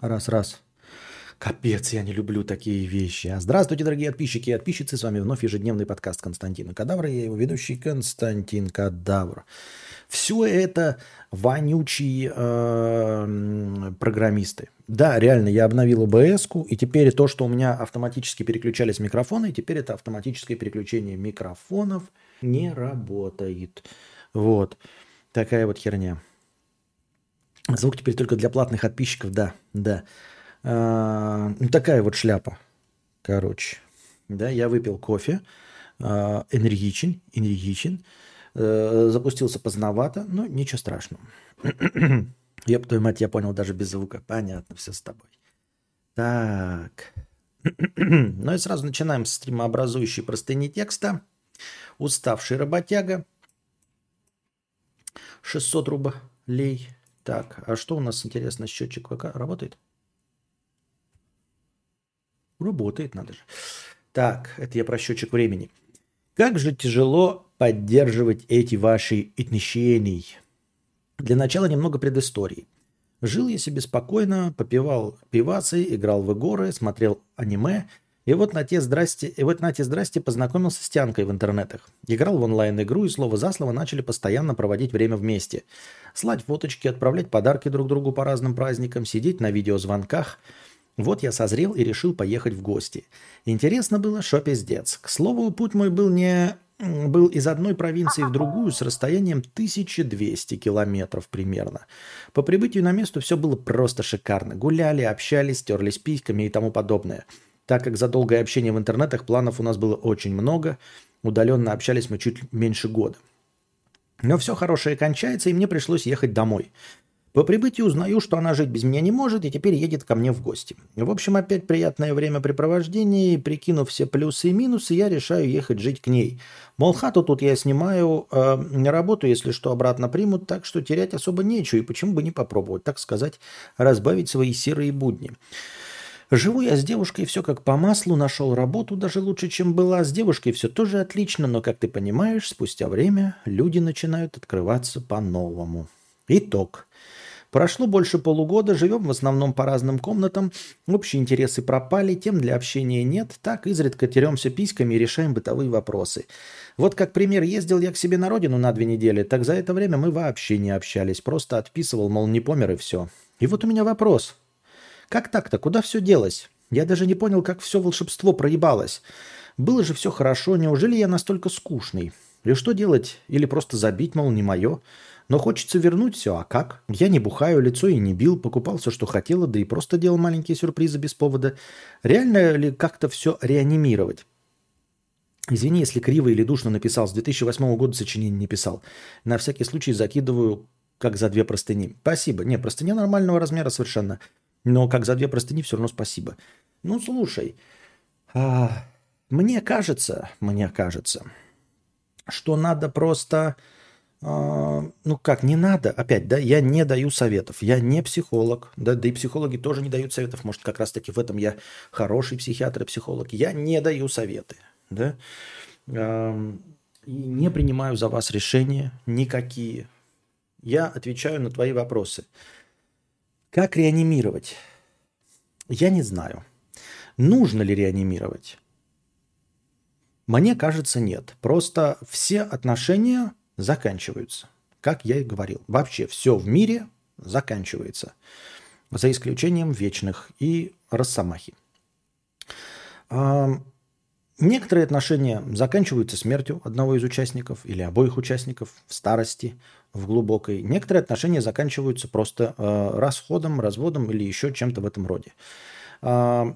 Раз-раз. Капец, я не люблю такие вещи. А Здравствуйте, дорогие подписчики и подписчицы. С вами вновь ежедневный подкаст Константина Кадавра. Я его ведущий Константин Кадавр. Все это вонючие э, программисты. Да, реально, я обновил обс и теперь то, что у меня автоматически переключались микрофоны, теперь это автоматическое переключение микрофонов не работает. Вот. Такая вот херня. Звук теперь только для платных подписчиков, да, да. А, ну, такая вот шляпа, короче. Да, я выпил кофе, а, энергичен, энергичен, а, запустился поздновато, но ничего страшного. Я, твою мать, я понял даже без звука. Понятно, все с тобой. Так. Ну и сразу начинаем с стримообразующей простыни текста. Уставший работяга. 600 рублей. Так, а что у нас интересно? Счетчик ВК работает? Работает, надо же. Так, это я про счетчик времени. Как же тяжело поддерживать эти ваши отношения. Для начала немного предыстории. Жил я себе спокойно, попивал пивасы, играл в игры, смотрел аниме – и вот на те здрасте, и вот на те здрасте познакомился с Тянкой в интернетах. Играл в онлайн-игру и слово за слово начали постоянно проводить время вместе. Слать фоточки, отправлять подарки друг другу по разным праздникам, сидеть на видеозвонках. Вот я созрел и решил поехать в гости. Интересно было, что пиздец. К слову, путь мой был не был из одной провинции в другую с расстоянием 1200 километров примерно. По прибытию на место все было просто шикарно. Гуляли, общались, терлись письками и тому подобное – так как за долгое общение в интернетах планов у нас было очень много, удаленно общались мы чуть меньше года. Но все хорошее кончается, и мне пришлось ехать домой. По прибытии узнаю, что она жить без меня не может, и теперь едет ко мне в гости. В общем, опять приятное времяпрепровождение, и прикинув все плюсы и минусы, я решаю ехать жить к ней. Мол, хату тут я снимаю, э, работу, если что, обратно примут, так что терять особо нечего, и почему бы не попробовать, так сказать, разбавить свои серые будни. Живу я с девушкой, все как по маслу, нашел работу даже лучше, чем была. С девушкой все тоже отлично, но, как ты понимаешь, спустя время люди начинают открываться по-новому. Итог. Прошло больше полугода, живем в основном по разным комнатам, общие интересы пропали, тем для общения нет, так изредка теремся письками и решаем бытовые вопросы. Вот как пример, ездил я к себе на родину на две недели, так за это время мы вообще не общались, просто отписывал, мол, не помер и все. И вот у меня вопрос – как так-то? Куда все делось? Я даже не понял, как все волшебство проебалось. Было же все хорошо, неужели я настолько скучный? И что делать? Или просто забить, мол, не мое? Но хочется вернуть все, а как? Я не бухаю, лицо и не бил, покупал все, что хотела, да и просто делал маленькие сюрпризы без повода. Реально ли как-то все реанимировать? Извини, если криво или душно написал. С 2008 года сочинение не писал. На всякий случай закидываю, как за две простыни. Спасибо. Не, простыня нормального размера совершенно. Но как за две простыни все равно спасибо. Ну, слушай, а, мне кажется, мне кажется, что надо просто... А, ну как, не надо, опять, да, я не даю советов, я не психолог, да, да и психологи тоже не дают советов, может, как раз-таки в этом я хороший психиатр и психолог, я не даю советы, да, а, и не принимаю за вас решения никакие, я отвечаю на твои вопросы. Как реанимировать? Я не знаю. Нужно ли реанимировать? Мне кажется, нет. Просто все отношения заканчиваются. Как я и говорил. Вообще все в мире заканчивается. За исключением вечных и росомахи. Некоторые отношения заканчиваются смертью одного из участников или обоих участников в старости, в глубокой. Некоторые отношения заканчиваются просто э, расходом, разводом или еще чем-то в этом роде. Э,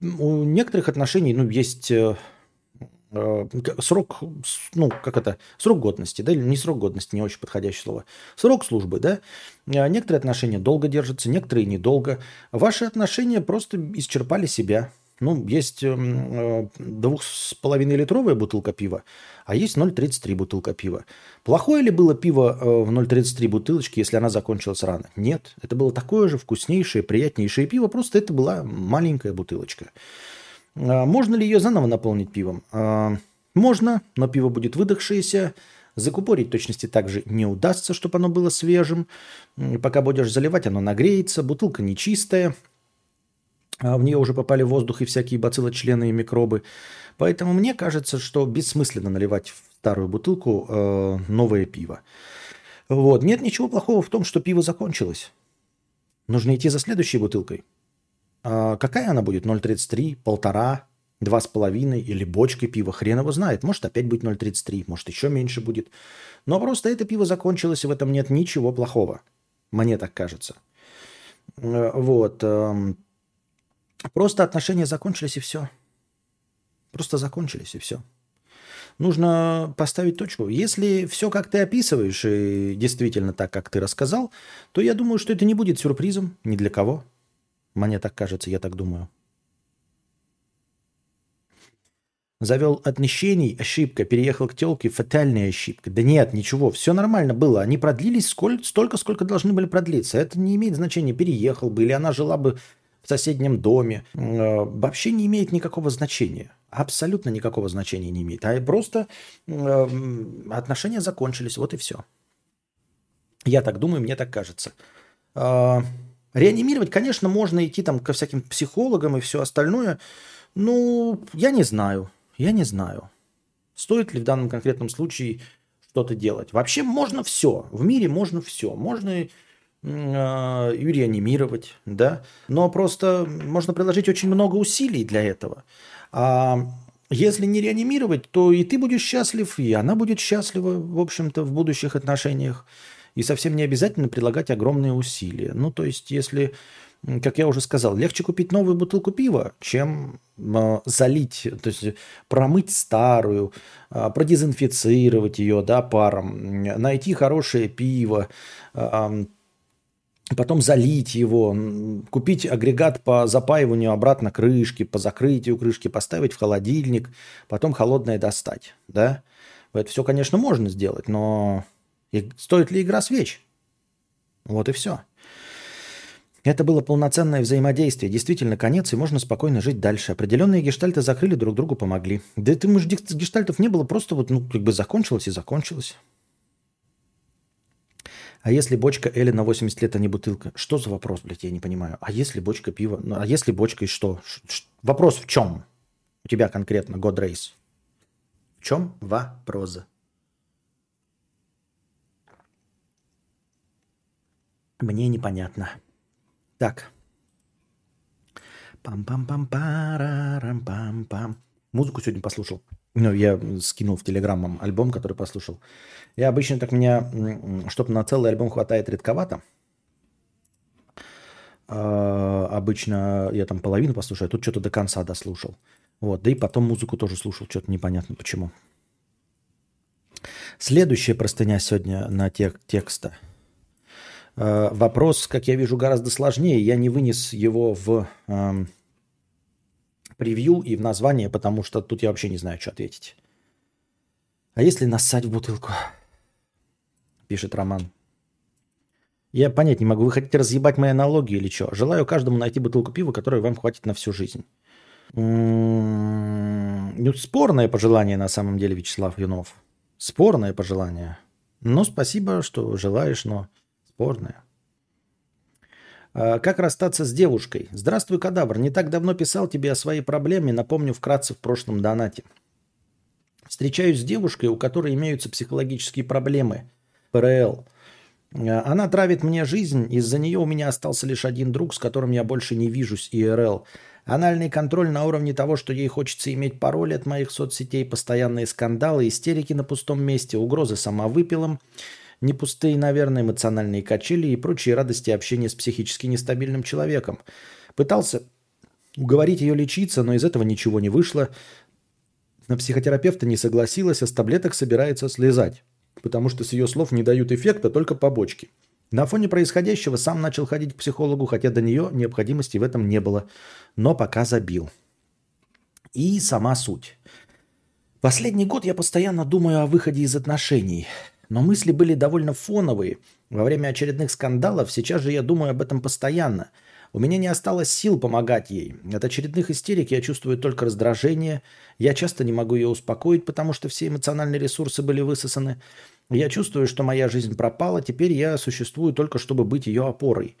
у некоторых отношений ну, есть э, э, срок, ну, как это, срок годности, да, или не срок годности, не очень подходящее слово, срок службы, да. Э, некоторые отношения долго держатся, некоторые недолго. Ваши отношения просто исчерпали себя – ну, есть эм, э, двух с половиной литровая бутылка пива, а есть 0,33 бутылка пива. Плохое ли было пиво э, в 0,33 бутылочке, если она закончилась рано? Нет. Это было такое же вкуснейшее, приятнейшее пиво, просто это была маленькая бутылочка. А можно ли ее заново наполнить пивом? Можно, но пиво будет выдохшееся, Закупорить точности также не удастся, чтобы оно было свежим. Пока будешь заливать, оно нагреется. Бутылка нечистая. А в нее уже попали воздух и всякие бациллы, члены и микробы. Поэтому мне кажется, что бессмысленно наливать в старую бутылку э, новое пиво. Вот. Нет ничего плохого в том, что пиво закончилось. Нужно идти за следующей бутылкой. А какая она будет? 0,33, полтора, два с половиной или бочкой пива? Хрен его знает. Может опять будет 0,33, может еще меньше будет. Но просто это пиво закончилось, и в этом нет ничего плохого. Мне так кажется. Э, вот. Просто отношения закончились, и все. Просто закончились, и все. Нужно поставить точку. Если все, как ты описываешь, и действительно так, как ты рассказал, то я думаю, что это не будет сюрпризом ни для кого. Мне так кажется, я так думаю. Завел отношений, ошибка, переехал к телке, фатальная ошибка. Да нет, ничего, все нормально было. Они продлились сколь, столько, сколько должны были продлиться. Это не имеет значения, переехал бы, или она жила бы в соседнем доме. Э, вообще не имеет никакого значения. Абсолютно никакого значения не имеет. А просто э, отношения закончились, вот и все. Я так думаю, мне так кажется. Э, реанимировать, конечно, можно идти там ко всяким психологам и все остальное. Ну, я не знаю. Я не знаю. Стоит ли в данном конкретном случае что-то делать. Вообще можно все. В мире можно все. Можно а, и реанимировать, да. Но просто можно приложить очень много усилий для этого. А если не реанимировать, то и ты будешь счастлив, и она будет счастлива, в общем-то, в будущих отношениях. И совсем не обязательно прилагать огромные усилия. Ну, то есть, если, как я уже сказал, легче купить новую бутылку пива, чем э, залить, то есть промыть старую, э, продезинфицировать ее да, паром, найти хорошее пиво, потом залить его, купить агрегат по запаиванию обратно крышки, по закрытию крышки, поставить в холодильник, потом холодное достать. Да? Это все, конечно, можно сделать, но стоит ли игра свеч? Вот и все. Это было полноценное взаимодействие. Действительно, конец, и можно спокойно жить дальше. Определенные гештальты закрыли, друг другу помогли. Да это, может, гештальтов не было, просто вот, ну, как бы закончилось и закончилось. А если бочка Эли на 80 лет, а не бутылка? Что за вопрос, блядь, я не понимаю. А если бочка пива? Ну, а если бочка и что? Ш- вопрос в чем? У тебя конкретно, God Race. В чем вопрос? Мне непонятно. Так. Пам-пам-пам-парам-пам-пам. Музыку сегодня послушал. Ну, я скинул в Телеграм альбом, который послушал. Я обычно так меня, чтобы на целый альбом хватает редковато. А, обычно я там половину послушаю, а тут что-то до конца дослушал. Вот, да и потом музыку тоже слушал, что-то непонятно почему. Следующая простыня сегодня на тек текста. А, вопрос, как я вижу, гораздо сложнее. Я не вынес его в превью и в название, потому что тут я вообще не знаю, что ответить. А если нассать в бутылку? Пишет Роман. Я понять не могу, вы хотите разъебать мои аналогии или что? Желаю каждому найти бутылку пива, которой вам хватит на всю жизнь. М-м-м, ну, спорное пожелание на самом деле, Вячеслав Юнов. Спорное пожелание. Ну, спасибо, что желаешь, но спорное. А, как расстаться с девушкой? Здравствуй, кадавр. Не так давно писал тебе о своей проблеме, напомню вкратце в прошлом донате. Встречаюсь с девушкой, у которой имеются психологические проблемы. ПРЛ. А, она травит мне жизнь, из-за нее у меня остался лишь один друг, с которым я больше не вижусь, ИРЛ. Анальный контроль на уровне того, что ей хочется иметь пароль от моих соцсетей, постоянные скандалы, истерики на пустом месте, угрозы самовыпилом – не пустые, наверное, эмоциональные качели и прочие радости общения с психически нестабильным человеком. Пытался уговорить ее лечиться, но из этого ничего не вышло. На психотерапевта не согласилась, а с таблеток собирается слезать, потому что с ее слов не дают эффекта, только побочки. На фоне происходящего сам начал ходить к психологу, хотя до нее необходимости в этом не было, но пока забил. И сама суть. Последний год я постоянно думаю о выходе из отношений – но мысли были довольно фоновые. Во время очередных скандалов сейчас же я думаю об этом постоянно. У меня не осталось сил помогать ей. От очередных истерик я чувствую только раздражение. Я часто не могу ее успокоить, потому что все эмоциональные ресурсы были высосаны. Я чувствую, что моя жизнь пропала, теперь я существую только, чтобы быть ее опорой.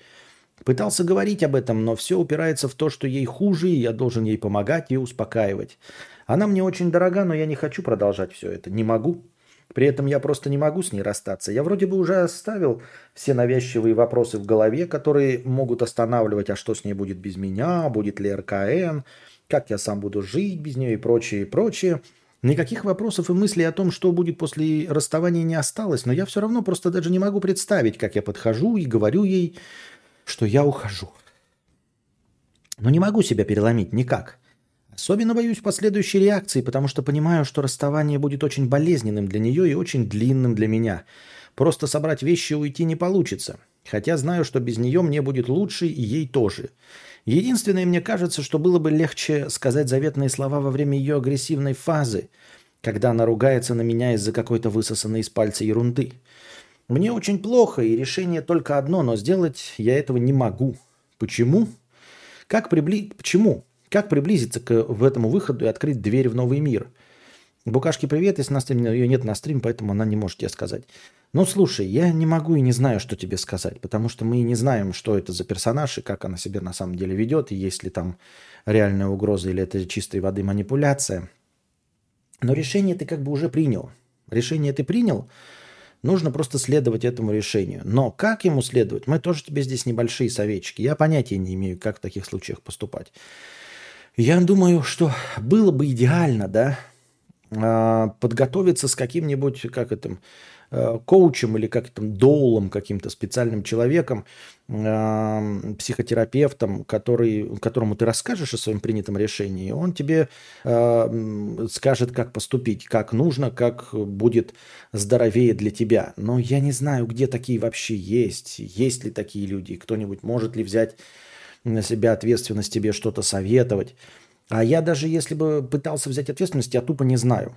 Пытался говорить об этом, но все упирается в то, что ей хуже, и я должен ей помогать и успокаивать. Она мне очень дорога, но я не хочу продолжать все это. Не могу. При этом я просто не могу с ней расстаться. Я вроде бы уже оставил все навязчивые вопросы в голове, которые могут останавливать, а что с ней будет без меня, будет ли РКН, как я сам буду жить без нее и прочее, и прочее. Никаких вопросов и мыслей о том, что будет после расставания, не осталось, но я все равно просто даже не могу представить, как я подхожу и говорю ей, что я ухожу. Но не могу себя переломить никак. Особенно боюсь последующей реакции, потому что понимаю, что расставание будет очень болезненным для нее и очень длинным для меня. Просто собрать вещи и уйти не получится. Хотя знаю, что без нее мне будет лучше и ей тоже. Единственное, мне кажется, что было бы легче сказать заветные слова во время ее агрессивной фазы, когда она ругается на меня из-за какой-то высосанной из пальца ерунды. Мне очень плохо, и решение только одно, но сделать я этого не могу. Почему? Как прибли... Почему? Как приблизиться к в этому выходу и открыть дверь в новый мир? Букашки, привет, если на стриме ее нет на стрим, поэтому она не может тебе сказать. Ну, слушай, я не могу и не знаю, что тебе сказать, потому что мы не знаем, что это за персонаж и как она себя на самом деле ведет, и есть ли там реальная угроза или это чистой воды манипуляция. Но решение ты как бы уже принял. Решение ты принял, нужно просто следовать этому решению. Но как ему следовать, мы тоже тебе здесь небольшие советчики. Я понятия не имею, как в таких случаях поступать. Я думаю, что было бы идеально, да, а, подготовиться с каким-нибудь, как это, Э, коучем или как там доулом каким-то специальным человеком, э, психотерапевтом, который, которому ты расскажешь о своем принятом решении, он тебе э, скажет, как поступить, как нужно, как будет здоровее для тебя. Но я не знаю, где такие вообще есть, есть ли такие люди, кто-нибудь может ли взять на себя ответственность тебе что-то советовать. А я даже если бы пытался взять ответственность, я тупо не знаю.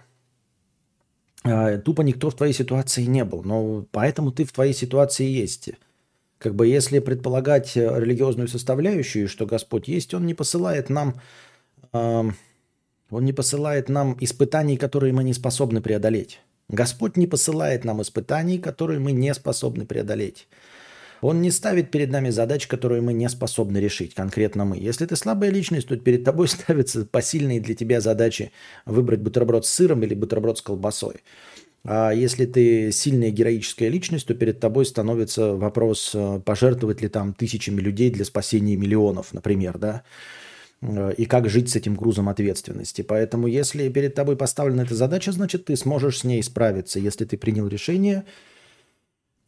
А, тупо никто в твоей ситуации не был. Но поэтому ты в твоей ситуации есть. Как бы если предполагать э, религиозную составляющую, что Господь есть, Он не посылает нам, Он не посылает нам испытаний, которые мы не способны преодолеть. Господь не посылает нам испытаний, которые мы не способны преодолеть. Он не ставит перед нами задач, которые мы не способны решить, конкретно мы. Если ты слабая личность, то перед тобой ставятся посильные для тебя задачи выбрать бутерброд с сыром или бутерброд с колбасой. А если ты сильная героическая личность, то перед тобой становится вопрос, э, пожертвовать ли там тысячами людей для спасения миллионов, например, да, э, и как жить с этим грузом ответственности. Поэтому если перед тобой поставлена эта задача, значит, ты сможешь с ней справиться. Если ты принял решение,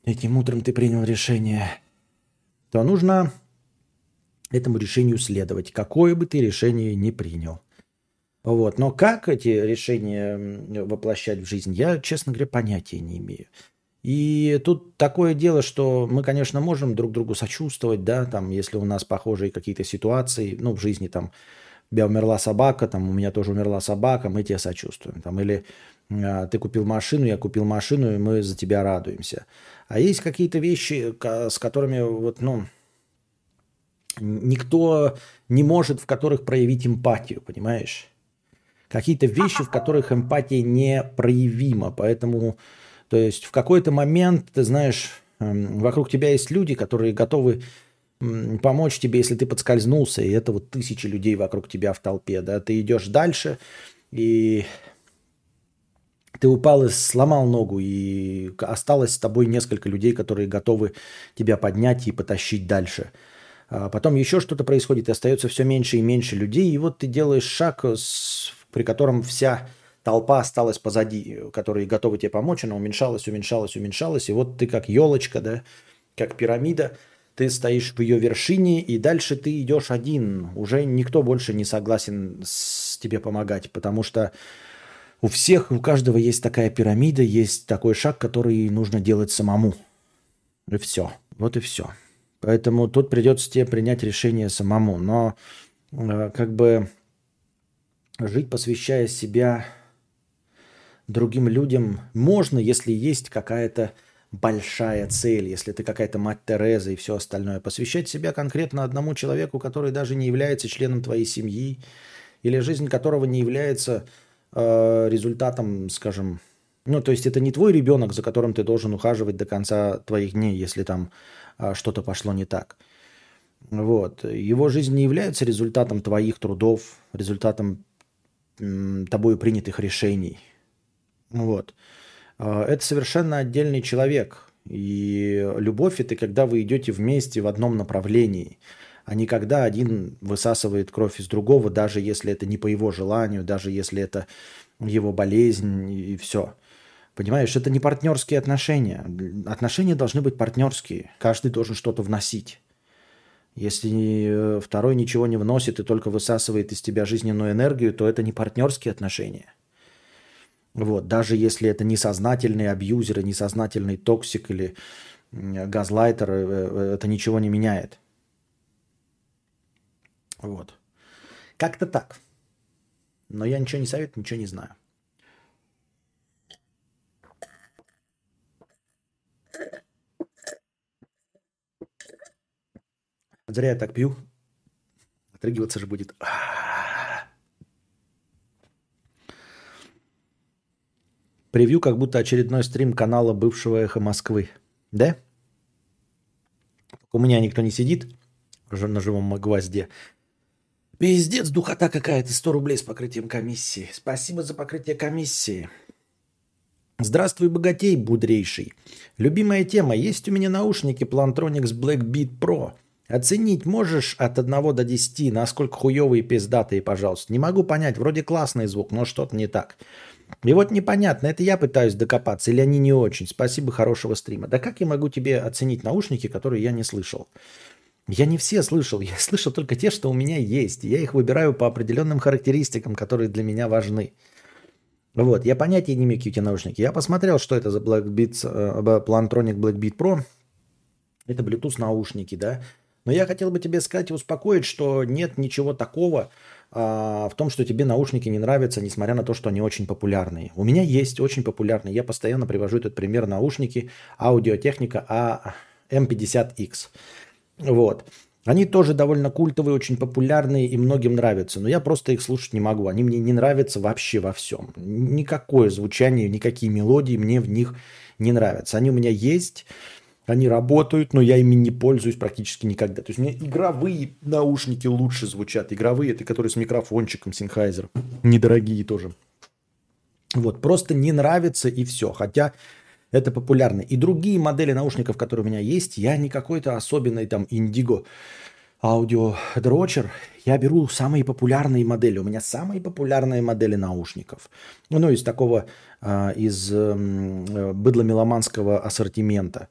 этим утром ты принял решение, то нужно этому решению следовать, какое бы ты решение ни принял. Вот. Но как эти решения воплощать в жизнь, я, честно говоря, понятия не имею. И тут такое дело, что мы, конечно, можем друг другу сочувствовать, да, там, если у нас похожие какие-то ситуации, ну, в жизни там, у тебя умерла собака, там, у меня тоже умерла собака, мы тебе сочувствуем. Там, или а, ты купил машину, я купил машину, и мы за тебя радуемся. А есть какие-то вещи, с которыми вот, ну, никто не может в которых проявить эмпатию, понимаешь? Какие-то вещи, в которых эмпатия не проявима. Поэтому, то есть в какой-то момент, ты знаешь, эм, вокруг тебя есть люди, которые готовы помочь тебе, если ты подскользнулся, и это вот тысячи людей вокруг тебя в толпе, да, ты идешь дальше, и ты упал и сломал ногу, и осталось с тобой несколько людей, которые готовы тебя поднять и потащить дальше. А потом еще что-то происходит, и остается все меньше и меньше людей, и вот ты делаешь шаг, с, при котором вся толпа осталась позади, которые готовы тебе помочь, она уменьшалась, уменьшалась, уменьшалась, и вот ты как елочка, да, как пирамида, ты стоишь в ее вершине, и дальше ты идешь один. Уже никто больше не согласен с тебе помогать, потому что у всех, у каждого есть такая пирамида, есть такой шаг, который нужно делать самому. И все. Вот и все. Поэтому тут придется тебе принять решение самому. Но э, как бы жить, посвящая себя другим людям, можно, если есть какая-то большая цель, если ты какая-то мать Тереза и все остальное. Посвящать себя конкретно одному человеку, который даже не является членом твоей семьи, или жизнь которого не является результатом, скажем, ну, то есть это не твой ребенок, за которым ты должен ухаживать до конца твоих дней, если там э, что-то пошло не так. Вот. Его жизнь не является результатом твоих трудов, результатом тобою принятых решений. Вот. Э, это совершенно отдельный человек. И любовь – это когда вы идете вместе в одном направлении, а не когда один высасывает кровь из другого, даже если это не по его желанию, даже если это его болезнь и все. Понимаешь, это не партнерские отношения. Отношения должны быть партнерские. Каждый должен что-то вносить. Если э, второй ничего не вносит и только высасывает из тебя жизненную энергию, то это не партнерские отношения. Вот, даже если это несознательный абьюзер, несознательный токсик или газлайтер, э, э, это ничего не меняет. Вот. Как-то так. Но я ничего не советую, ничего не знаю. Зря я так пью. Отрыгиваться же будет. Превью, как будто очередной стрим канала бывшего Эхо Москвы. Да? У меня никто не сидит на живом гвозде. Пиздец, духота какая-то. 100 рублей с покрытием комиссии. Спасибо за покрытие комиссии. Здравствуй, богатей, будрейший. Любимая тема. Есть у меня наушники Plantronics Black Beat Pro – Оценить можешь от 1 до 10, насколько хуевые пиздатые, пожалуйста. Не могу понять, вроде классный звук, но что-то не так. И вот непонятно, это я пытаюсь докопаться или они не очень. Спасибо, хорошего стрима. Да как я могу тебе оценить наушники, которые я не слышал? Я не все слышал, я слышал только те, что у меня есть. Я их выбираю по определенным характеристикам, которые для меня важны. Вот, я понятия не имею, какие наушники. Я посмотрел, что это за Blackbeat, э, Plantronic Blackbeat Pro. Это Bluetooth наушники, да. Но я хотел бы тебе сказать и успокоить, что нет ничего такого а, в том, что тебе наушники не нравятся, несмотря на то, что они очень популярные. У меня есть очень популярные. Я постоянно привожу этот пример наушники аудиотехника AM50X. Вот. Они тоже довольно культовые, очень популярные и многим нравятся. Но я просто их слушать не могу. Они мне не нравятся вообще во всем. Никакое звучание, никакие мелодии мне в них не нравятся. Они у меня есть. Они работают, но я ими не пользуюсь практически никогда. То есть меня игровые наушники лучше звучат. Игровые, это которые с микрофончиком Sennheiser. Недорогие тоже. Вот, просто не нравится и все. Хотя это популярно. И другие модели наушников, которые у меня есть, я не какой-то особенный там Indigo аудио дрочер. Я беру самые популярные модели. У меня самые популярные модели наушников. Ну, из такого, э, из э, быдло-меломанского ассортимента.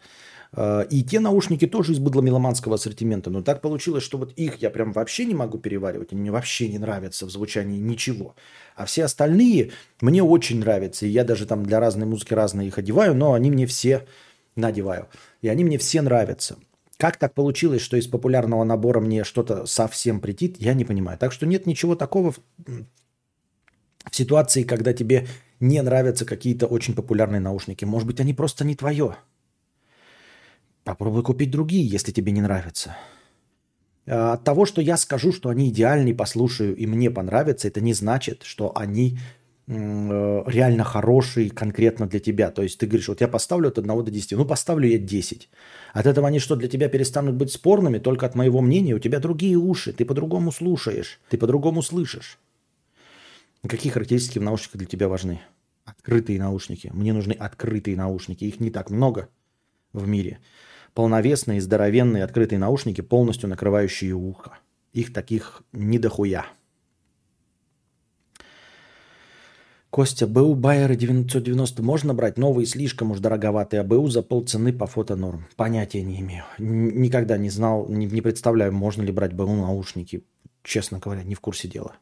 А, и те наушники тоже из быдло-меломанского ассортимента. Но так получилось, что вот их я прям вообще не могу переваривать. Они мне вообще не нравятся в звучании ничего. А все остальные мне очень нравятся. И я даже там для разной музыки разные их одеваю, но они мне все надеваю. И они мне все нравятся. Как так получилось, что из популярного набора мне что-то совсем притит, я не понимаю. Так что нет ничего такого в, в ситуации, когда тебе не нравятся какие-то очень популярные наушники. Может быть, они просто не твое. Попробуй купить другие, если тебе не нравятся. А, от того, что я скажу, что они идеальные, послушаю и мне понравятся, это не значит, что они э, реально хорошие конкретно для тебя. То есть ты говоришь, вот я поставлю от 1 до 10, ну поставлю я 10. От этого они что, для тебя перестанут быть спорными только от моего мнения? У тебя другие уши, ты по-другому слушаешь, ты по-другому слышишь. Какие характеристики в наушниках для тебя важны? Открытые наушники. Мне нужны открытые наушники. Их не так много в мире полновесные, здоровенные, открытые наушники, полностью накрывающие ухо. Их таких не дохуя. Костя, БУ Байера 990 можно брать? Новые слишком уж дороговатые, а БУ за полцены по фото норм. Понятия не имею. Никогда не знал, не, не представляю, можно ли брать БУ наушники. Честно говоря, не в курсе дела.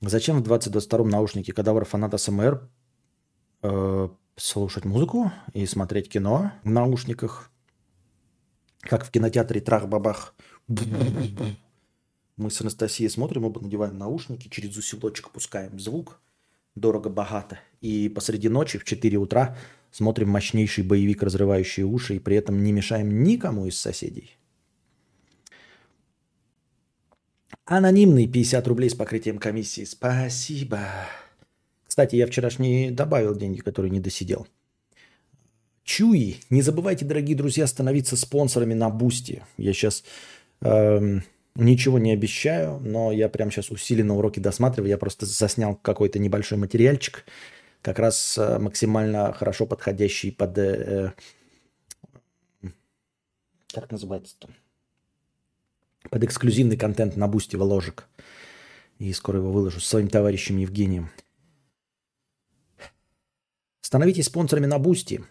Зачем в 2022 наушники кадавр фаната СМР э, слушать музыку и смотреть кино в наушниках, как в кинотеатре Трах-Бабах. Мы с Анастасией смотрим, оба надеваем наушники, через усилочек пускаем звук, дорого-богато. И посреди ночи в 4 утра смотрим мощнейший боевик, разрывающий уши, и при этом не мешаем никому из соседей. Анонимный 50 рублей с покрытием комиссии. Спасибо. Кстати, я вчерашний добавил деньги, которые не досидел. Чуи. Не забывайте, дорогие друзья, становиться спонсорами на Boosty. Я сейчас эм, ничего не обещаю, но я прямо сейчас усиленно уроки досматриваю. Я просто заснял какой-то небольшой материальчик, как раз э, максимально хорошо подходящий под... Э, э, как называется-то? Под эксклюзивный контент на Boosty ложек. И скоро его выложу с своим товарищем Евгением. Становитесь спонсорами на Boosty.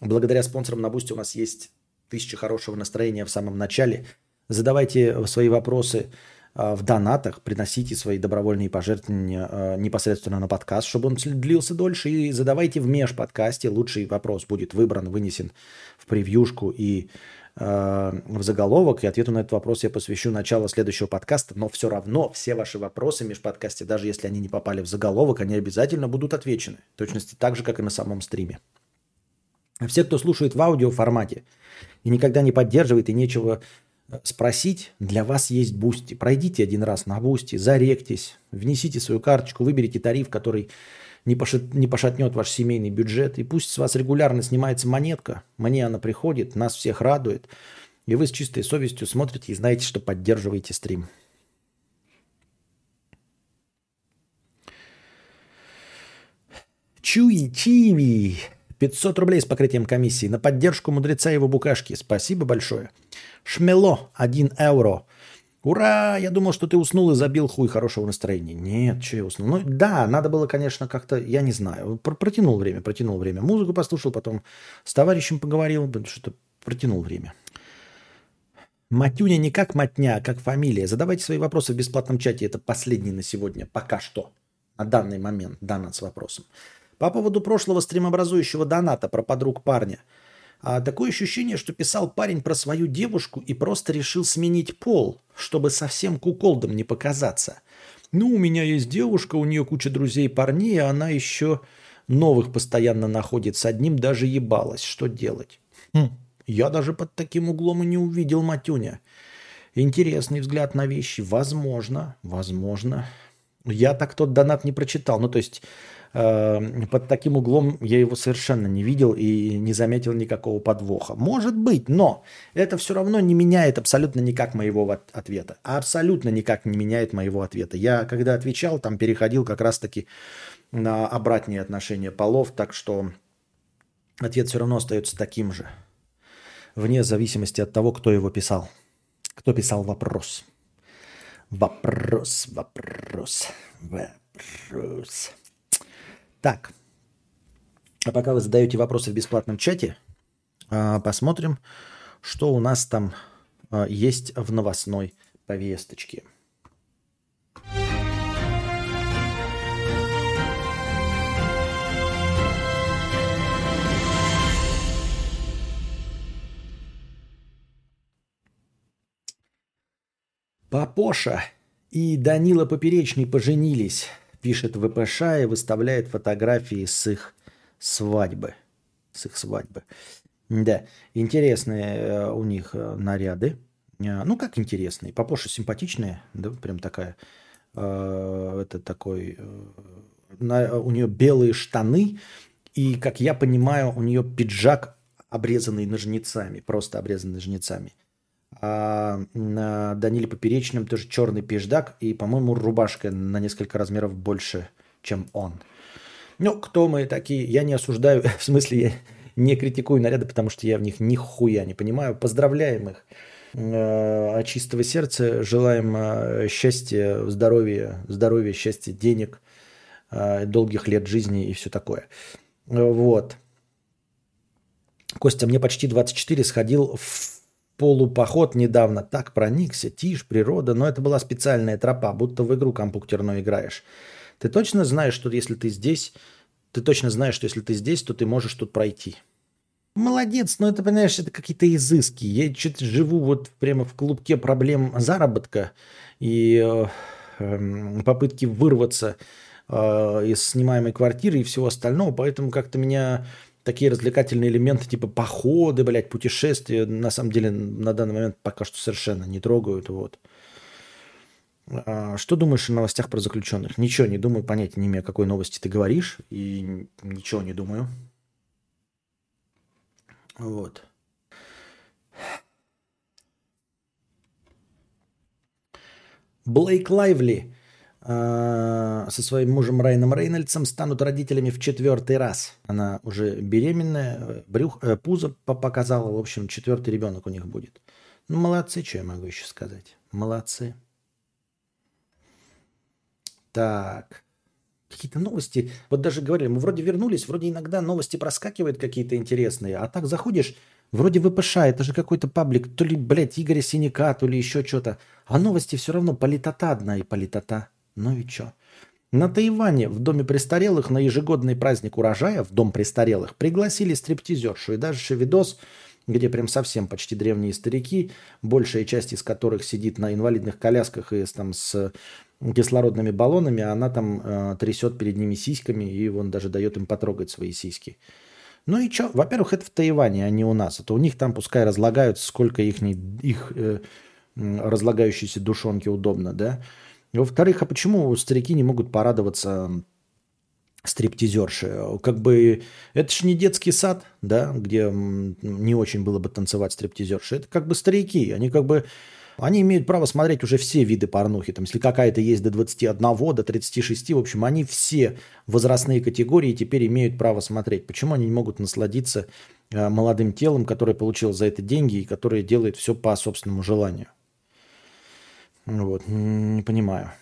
Благодаря спонсорам на Boosty у нас есть тысяча хорошего настроения в самом начале. Задавайте свои вопросы а, в донатах, приносите свои добровольные пожертвования а, непосредственно на подкаст, чтобы он длился дольше, и задавайте в межподкасте. Лучший вопрос будет выбран, вынесен в превьюшку и в заголовок, и ответу на этот вопрос я посвящу начало следующего подкаста, но все равно все ваши вопросы в межподкасте, даже если они не попали в заголовок, они обязательно будут отвечены, точности так же, как и на самом стриме. Все, кто слушает в аудио формате и никогда не поддерживает и нечего э, спросить, для вас есть Boosty. Пройдите один раз на Boosty, зарегтесь, внесите свою карточку, выберите тариф, который не, пошат, не пошатнет ваш семейный бюджет, и пусть с вас регулярно снимается монетка, мне она приходит, нас всех радует, и вы с чистой совестью смотрите и знаете, что поддерживаете стрим. Чуи Чиви. 500 рублей с покрытием комиссии на поддержку мудреца и его букашки. Спасибо большое. Шмело 1 евро. Ура! Я думал, что ты уснул и забил хуй хорошего настроения. Нет, что я уснул. Ну да, надо было, конечно, как-то, я не знаю, протянул время, протянул время. Музыку послушал, потом с товарищем поговорил, что-то протянул время. Матюня не как матня, а как фамилия. Задавайте свои вопросы в бесплатном чате. Это последний на сегодня, пока что. На данный момент, донат с вопросом. По поводу прошлого стримообразующего доната про подруг парня. А такое ощущение, что писал парень про свою девушку и просто решил сменить пол, чтобы совсем куколдом не показаться. Ну, у меня есть девушка, у нее куча друзей парней, а она еще новых постоянно находит. С одним даже ебалась. Что делать? Хм, я даже под таким углом и не увидел Матюня. Интересный взгляд на вещи. Возможно, возможно. Я так тот донат не прочитал. Ну, то есть под таким углом я его совершенно не видел и не заметил никакого подвоха. Может быть, но это все равно не меняет абсолютно никак моего ответа. Абсолютно никак не меняет моего ответа. Я, когда отвечал, там переходил как раз-таки на обратные отношения полов, так что ответ все равно остается таким же. Вне зависимости от того, кто его писал. Кто писал вопрос. Вопрос, вопрос, вопрос. Так. А пока вы задаете вопросы в бесплатном чате, а, посмотрим, что у нас там а, есть в новостной повесточке. Папоша и Данила Поперечный поженились пишет ВПШ и выставляет фотографии с их свадьбы. С их свадьбы. Да, интересные э, у них э, наряды. Э, ну, как интересные. Папоша симпатичная, да, прям такая. Это такой... У нее белые штаны, и, как я понимаю, у нее пиджак, обрезанный ножницами, просто обрезанный ножницами. А на Даниле Поперечном тоже черный пиждак и, по-моему, рубашка на несколько размеров больше, чем он. Ну, кто мы такие? Я не осуждаю, в смысле, я не критикую наряды, потому что я в них нихуя не понимаю. Поздравляем их э, от чистого сердца. Желаем э, счастья, здоровья, здоровья, счастья, денег, э, долгих лет жизни и все такое. Вот. Костя, мне почти 24 сходил в полупоход недавно так проникся, тишь, природа, но это была специальная тропа, будто в игру компьютерную играешь. Ты точно знаешь, что если ты здесь, ты точно знаешь, что если ты здесь, то ты можешь тут пройти. Молодец, но это, понимаешь, это какие-то изыски. Я что-то живу вот прямо в клубке проблем заработка и э, э, попытки вырваться э, из снимаемой квартиры и всего остального, поэтому как-то меня такие развлекательные элементы, типа походы, блядь, путешествия, на самом деле на данный момент пока что совершенно не трогают. Вот. А, что думаешь о новостях про заключенных? Ничего не думаю, понятия не имею, о какой новости ты говоришь, и ничего не думаю. Вот. Блейк Лайвли со своим мужем Райаном Рейнольдсом станут родителями в четвертый раз. Она уже беременная, брюх, э, пузо показала. В общем, четвертый ребенок у них будет. Ну, молодцы, что я могу еще сказать. Молодцы. Так. Какие-то новости. Вот даже говорили, мы вроде вернулись, вроде иногда новости проскакивают какие-то интересные, а так заходишь, вроде ВПШ, это же какой-то паблик, то ли, блядь, Игоря Синяка, то ли еще что-то. А новости все равно политота одна и политота. Ну и что? На Тайване в Доме престарелых на ежегодный праздник урожая в Дом престарелых пригласили стриптизершу. И даже видос, где прям совсем почти древние старики, большая часть из которых сидит на инвалидных колясках и там с кислородными баллонами, а она там э, трясет перед ними сиськами, и он даже дает им потрогать свои сиськи. Ну и что? Во-первых, это в Тайване, а не у нас. Это у них там пускай разлагают, сколько их, их э, разлагающейся душонки удобно, да? Во-вторых, а почему старики не могут порадоваться стриптизерши? Как бы это же не детский сад, да, где не очень было бы танцевать стриптизерши. Это как бы старики, они как бы они имеют право смотреть уже все виды порнухи. Там, если какая-то есть до 21, до 36, в общем, они все возрастные категории теперь имеют право смотреть. Почему они не могут насладиться э, молодым телом, которое получил за это деньги и которое делает все по собственному желанию? Вот, не понимаю.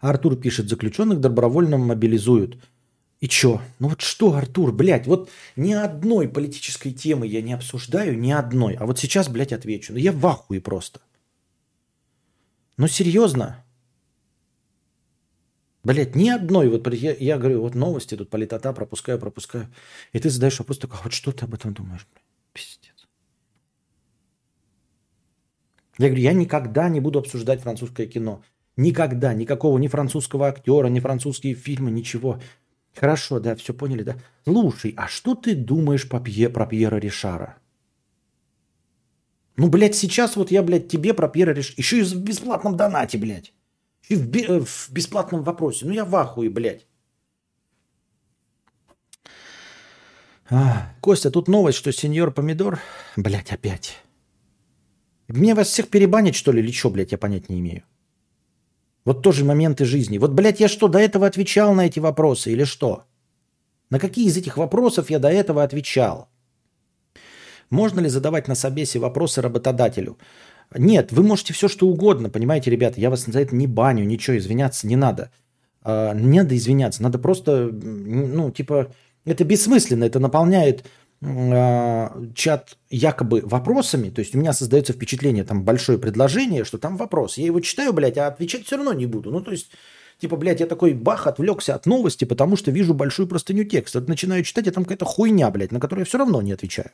Артур пишет, заключенных добровольно мобилизуют. И чё? Ну вот что, Артур, блядь, вот ни одной политической темы я не обсуждаю, ни одной. А вот сейчас, блядь, отвечу. Ну я в ахуе просто. Ну серьезно? Блядь, ни одной. Вот я, я говорю, вот новости тут политота, пропускаю, пропускаю. И ты задаешь вопрос такой, а вот что ты об этом думаешь? Блядь? Пиздец. Я говорю, я никогда не буду обсуждать французское кино. Никогда. Никакого ни французского актера, ни французские фильмы, ничего. Хорошо, да, все поняли, да? Слушай, а что ты думаешь по Пье, про Пьера Ришара? Ну, блядь, сейчас вот я, блядь, тебе про Пьера Ришара... Еще и в бесплатном донате, блядь. И в, би... В бесплатном вопросе. Ну, я в ахуе, блядь. А, Костя, тут новость, что сеньор Помидор... Блядь, опять. Мне вас всех перебанить, что ли, или что, блядь, я понять не имею. Вот тоже моменты жизни. Вот, блядь, я что, до этого отвечал на эти вопросы или что? На какие из этих вопросов я до этого отвечал? Можно ли задавать на собесе вопросы работодателю? Нет, вы можете все что угодно, понимаете, ребята, я вас за это не баню, ничего, извиняться не надо. А, не надо извиняться, надо просто, ну, типа, это бессмысленно, это наполняет чат якобы вопросами, то есть у меня создается впечатление, там большое предложение, что там вопрос. Я его читаю, блядь, а отвечать все равно не буду. Ну, то есть, типа, блядь, я такой бах, отвлекся от новости, потому что вижу большую простыню текста. Начинаю читать, а там какая-то хуйня, блядь, на которую я все равно не отвечаю.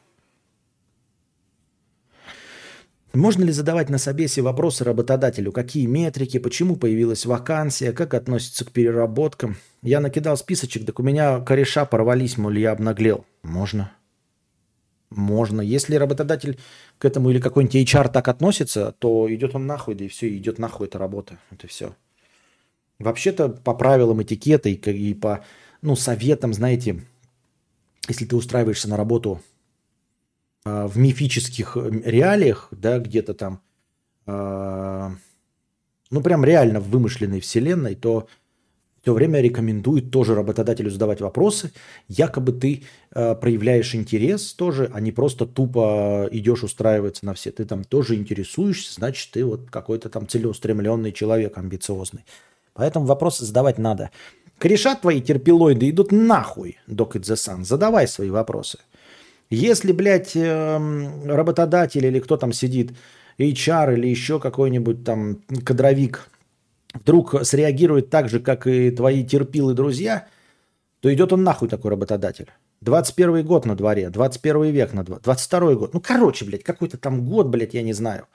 Можно ли задавать на собесе вопросы работодателю? Какие метрики? Почему появилась вакансия? Как относится к переработкам? Я накидал списочек, так у меня кореша порвались, мол, я обнаглел. Можно. Можно. Если работодатель к этому или какой-нибудь HR так относится, то идет он нахуй, да и все, идет нахуй эта работа. Это все. Вообще-то по правилам этикета и, и по ну, советам, знаете, если ты устраиваешься на работу э, в мифических реалиях, да, где-то там, э, ну, прям реально в вымышленной вселенной, то все время рекомендует тоже работодателю задавать вопросы. Якобы ты э, проявляешь интерес тоже, а не просто тупо идешь устраиваться на все. Ты там тоже интересуешься, значит, ты вот какой-то там целеустремленный человек, амбициозный. Поэтому вопросы задавать надо. Кореша твои терпилоиды идут нахуй, Док Идзесан. Задавай свои вопросы. Если, блядь, эм, работодатель или кто там сидит, HR или еще какой-нибудь там кадровик вдруг среагирует так же, как и твои терпилы друзья, то идет он нахуй такой работодатель. 21 год на дворе, 21 век на дворе, 22 год. Ну, короче, блядь, какой-то там год, блядь, я не знаю.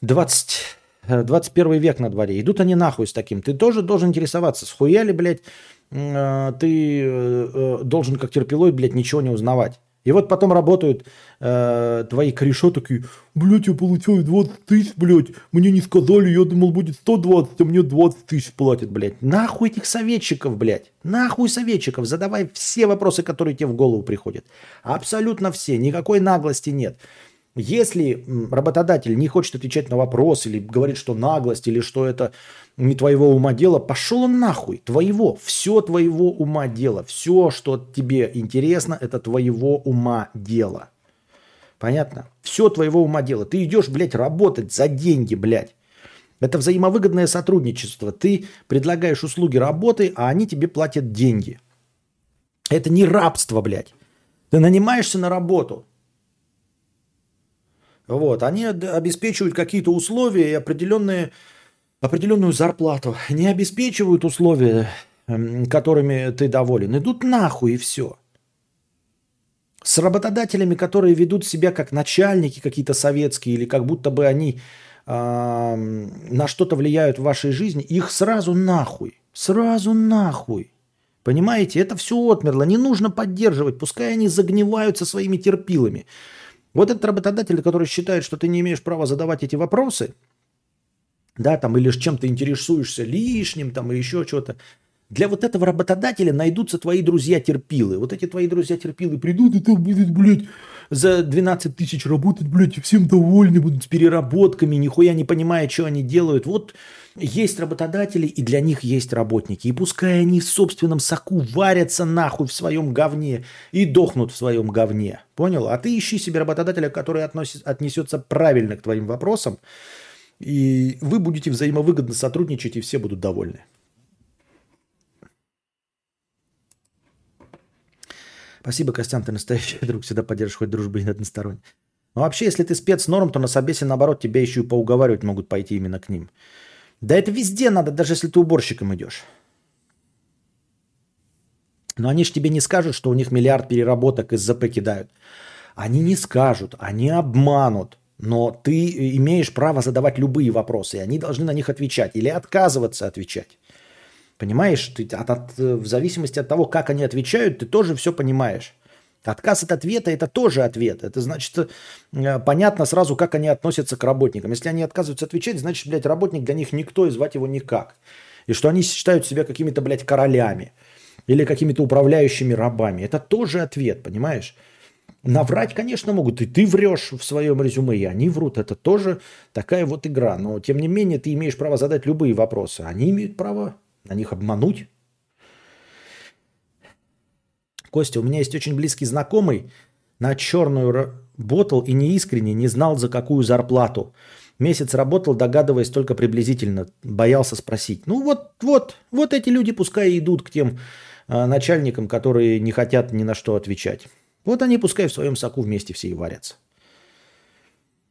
20, 21 э, век на дворе. Идут они нахуй с таким. Ты тоже должен интересоваться, схуяли, блядь, э, ты э, должен как терпилой, блядь, ничего не узнавать. И вот потом работают э, твои кореша такие, блядь, я получаю 20 тысяч, блядь, мне не сказали, я думал, будет 120, а мне 20 тысяч платят, блядь. Нахуй этих советчиков, блядь. Нахуй советчиков. Задавай все вопросы, которые тебе в голову приходят. Абсолютно все. Никакой наглости нет. Если работодатель не хочет отвечать на вопрос или говорит, что наглость, или что это не твоего ума дело, пошел он нахуй. Твоего. Все твоего ума дело. Все, что тебе интересно, это твоего ума дело. Понятно? Все твоего ума дело. Ты идешь, блядь, работать за деньги, блядь. Это взаимовыгодное сотрудничество. Ты предлагаешь услуги работы, а они тебе платят деньги. Это не рабство, блядь. Ты нанимаешься на работу. Вот, они обеспечивают какие-то условия и определенные, определенную зарплату. Не обеспечивают условия, эм, которыми ты доволен. Идут нахуй и все. С работодателями, которые ведут себя как начальники какие-то советские, или как будто бы они э, на что-то влияют в вашей жизни, их сразу нахуй. Сразу нахуй. Понимаете, это все отмерло, не нужно поддерживать, пускай они загниваются своими терпилами. Вот этот работодатель, который считает, что ты не имеешь права задавать эти вопросы, да, там, или с чем ты интересуешься лишним, там, или еще что-то, для вот этого работодателя найдутся твои друзья-терпилы. Вот эти твои друзья-терпилы придут и там будут, блядь, за 12 тысяч работать, блядь, всем довольны будут с переработками, нихуя не понимая, что они делают. Вот есть работодатели, и для них есть работники. И пускай они в собственном соку варятся нахуй в своем говне и дохнут в своем говне. Понял? А ты ищи себе работодателя, который относит, отнесется правильно к твоим вопросам, и вы будете взаимовыгодно сотрудничать, и все будут довольны. Спасибо, Костян, ты настоящий друг, всегда поддерживаешь хоть дружбы и односторонне. Но вообще, если ты спецнорм, то на собесе, наоборот, тебя еще и поуговаривать могут пойти именно к ним. Да это везде надо, даже если ты уборщиком идешь. Но они же тебе не скажут, что у них миллиард переработок из ЗП кидают. Они не скажут, они обманут. Но ты имеешь право задавать любые вопросы, и они должны на них отвечать или отказываться отвечать. Понимаешь, ты, от, от, в зависимости от того, как они отвечают, ты тоже все понимаешь. Отказ от ответа – это тоже ответ. Это значит, э, понятно сразу, как они относятся к работникам. Если они отказываются отвечать, значит, блядь, работник для них никто, и звать его никак. И что они считают себя какими-то, блядь, королями или какими-то управляющими рабами. Это тоже ответ, понимаешь? Наврать, конечно, могут. И ты врешь в своем резюме, и они врут. Это тоже такая вот игра. Но, тем не менее, ты имеешь право задать любые вопросы. Они имеют право на них обмануть. Костя, у меня есть очень близкий знакомый, на черную ботал и неискренне не знал, за какую зарплату. Месяц работал, догадываясь только приблизительно, боялся спросить. Ну вот, вот, вот эти люди пускай идут к тем э, начальникам, которые не хотят ни на что отвечать. Вот они пускай в своем соку вместе все и варятся.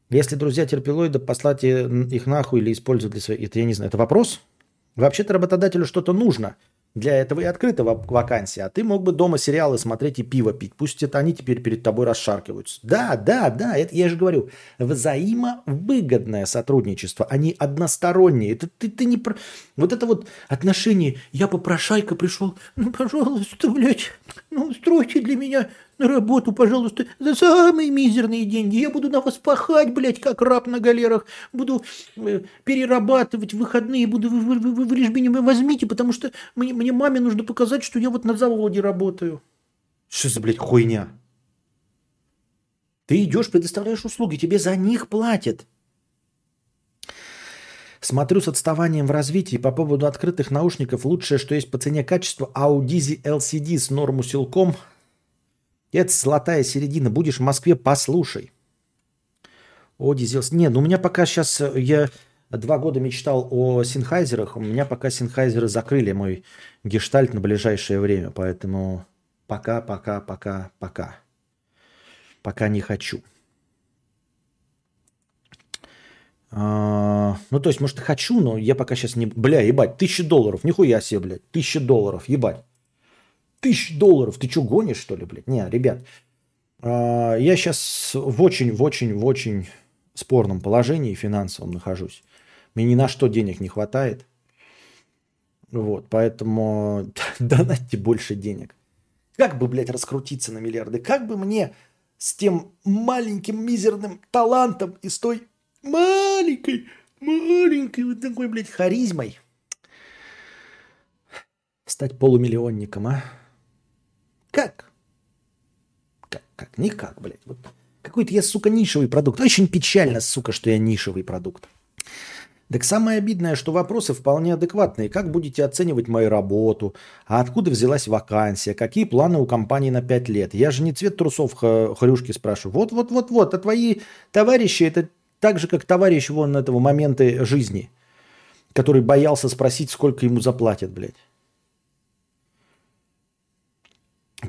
Если друзья терпилоида, послать их нахуй или использовать для своих... Это я не знаю, это вопрос? Вообще-то работодателю что-то нужно. Для этого и открыта вакансия. А ты мог бы дома сериалы смотреть и пиво пить. Пусть это они теперь перед тобой расшаркиваются. Да, да, да, это я же говорю. Взаимовыгодное сотрудничество, а не одностороннее. Это ты, ты не про... Вот это вот отношение. Я попрошайка пришел. Ну, пожалуйста, блядь, ну, устройте для меня на работу, пожалуйста, за самые мизерные деньги. Я буду на вас пахать, блядь, как раб на галерах. Буду э, перерабатывать выходные, буду, вы, вы, вы, вы лишь меня возьмите, потому что мне, мне маме нужно показать, что я вот на заводе работаю. Что за, блядь, хуйня? Ты идешь, предоставляешь услуги, тебе за них платят. Смотрю с отставанием в развитии по поводу открытых наушников. Лучшее, что есть по цене качества, Audisi LCD с норму силком это золотая середина. Будешь в Москве, послушай. О, Дизелс. Не, ну у меня пока сейчас... Э, я два года мечтал о синхайзерах. У меня пока синхайзеры закрыли мой гештальт на ближайшее время. Поэтому пока, пока, пока, пока. Пока не хочу. А, ну, то есть, может, и хочу, но я пока сейчас не... Бля, ебать, тысяча долларов. Нихуя себе, блядь. Тысяча долларов, ебать тысяч долларов. Ты что, гонишь, что ли, блядь? Не, ребят, а, я сейчас в очень, в очень, в очень спорном положении финансовом нахожусь. Мне ни на что денег не хватает. Вот, поэтому Донатьте больше денег. Как бы, блядь, раскрутиться на миллиарды? Как бы мне с тем маленьким мизерным талантом и с той маленькой, маленькой вот такой, блядь, харизмой стать полумиллионником, а? Как? Как? Как? Никак, блядь. Вот какой-то я, сука, нишевый продукт. Очень печально, сука, что я нишевый продукт. Так самое обидное, что вопросы вполне адекватные. Как будете оценивать мою работу? А откуда взялась вакансия? Какие планы у компании на 5 лет? Я же не цвет трусов хрюшки спрашиваю. Вот-вот-вот-вот. А твои товарищи это так же, как товарищ вон этого момента жизни, который боялся спросить, сколько ему заплатят, блядь.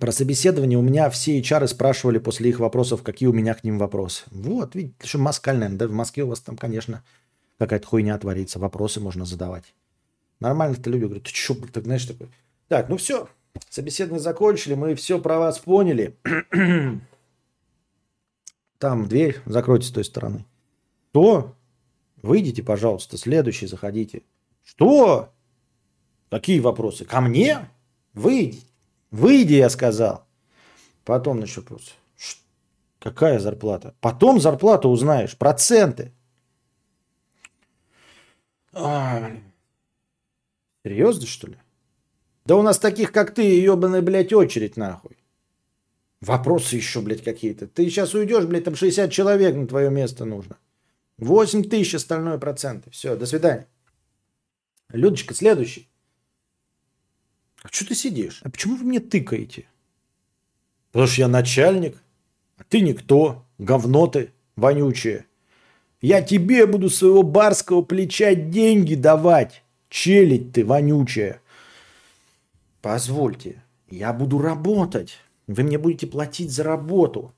Про собеседование у меня все HR спрашивали после их вопросов, какие у меня к ним вопросы. Вот, видите, что москальная, да, в Москве у вас там, конечно, какая-то хуйня творится, вопросы можно задавать. Нормально-то люди говорят, ты что, так знаешь, такой. Так, ну все, собеседование закончили, мы все про вас поняли. Там дверь, закройте с той стороны. Что? Выйдите, пожалуйста, следующий заходите. Что? Какие вопросы? Ко мне? Выйди. Выйди, я сказал. Потом начал вопрос. Какая зарплата? Потом зарплату узнаешь. Проценты. А, серьезно, что ли? Да у нас таких, как ты, ебаная, блядь, очередь, нахуй. Вопросы еще, блядь, какие-то. Ты сейчас уйдешь, блядь, там 60 человек на твое место нужно. 8 тысяч остальное проценты. Все, до свидания. Людочка, следующий. А что ты сидишь? А почему вы мне тыкаете? Потому что я начальник, а ты никто, говно ты, вонючее. Я тебе буду своего барского плеча деньги давать. Челить ты, вонючая. Позвольте, я буду работать. Вы мне будете платить за работу.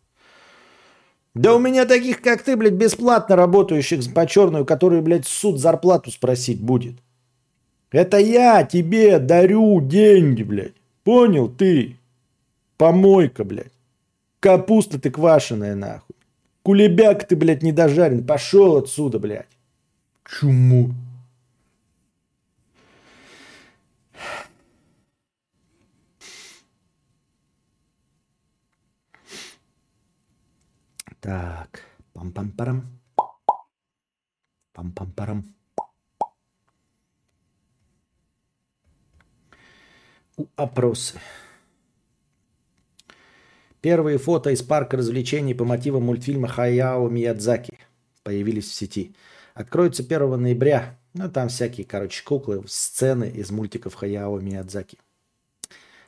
Да у меня таких, как ты, блядь, бесплатно работающих по черную, которые, блядь, суд зарплату спросить будет. Это я тебе дарю деньги, блядь. Понял ты? Помойка, блядь. Капуста ты квашеная, нахуй. Кулебяк ты, блядь, недожарен. Пошел отсюда, блядь. Чуму. Так. Пам-пам-парам. Пам-пам-парам. Опросы. Первые фото из парка развлечений по мотивам мультфильма Хаяо Миядзаки появились в сети. Откроются 1 ноября. Ну, там всякие, короче, куклы, сцены из мультиков Хаяо Миядзаки.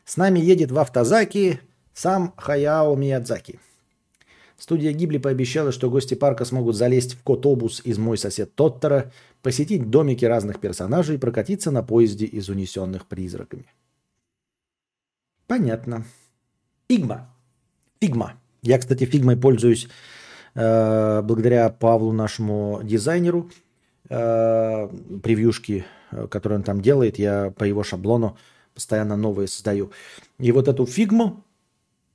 С нами едет в автозаки сам Хаяо Миядзаки. Студия Гибли пообещала, что гости парка смогут залезть в кот-обус из «Мой сосед Тоттера», посетить домики разных персонажей и прокатиться на поезде из «Унесенных призраками». Понятно. Фигма. Фигма. Я, кстати, фигмой пользуюсь э, благодаря Павлу, нашему дизайнеру. Э, превьюшки, э, которые он там делает, я по его шаблону постоянно новые создаю. И вот эту фигму,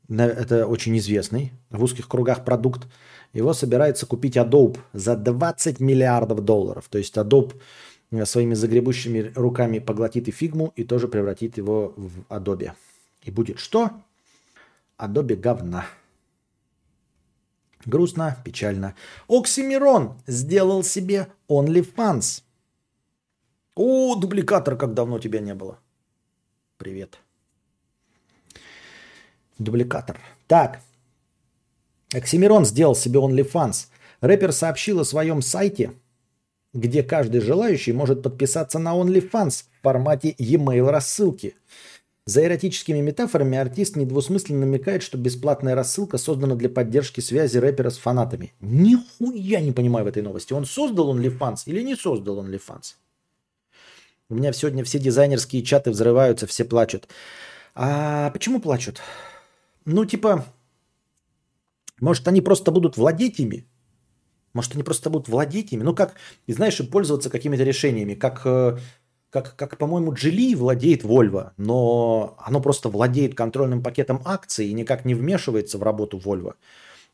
это очень известный в узких кругах продукт, его собирается купить Adobe за 20 миллиардов долларов. То есть Adobe э, своими загребущими руками поглотит и фигму и тоже превратит его в Adobe. И будет что? Adobe говна. Грустно, печально. Оксимирон сделал себе OnlyFans. О, дубликатор, как давно тебя не было. Привет. Дубликатор. Так. Оксимирон сделал себе OnlyFans. Рэпер сообщил о своем сайте, где каждый желающий может подписаться на OnlyFans в формате e-mail рассылки – за эротическими метафорами артист недвусмысленно намекает, что бесплатная рассылка создана для поддержки связи рэпера с фанатами. Нихуя не понимаю в этой новости. Он создал OnlyFans или не создал OnlyFans? У меня сегодня все дизайнерские чаты взрываются, все плачут. А почему плачут? Ну, типа, может, они просто будут владеть ими? Может, они просто будут владеть ими? Ну, как, и знаешь, и пользоваться какими-то решениями, как э, как, как по-моему, Джили владеет Volvo, но оно просто владеет контрольным пакетом акций и никак не вмешивается в работу Volvo.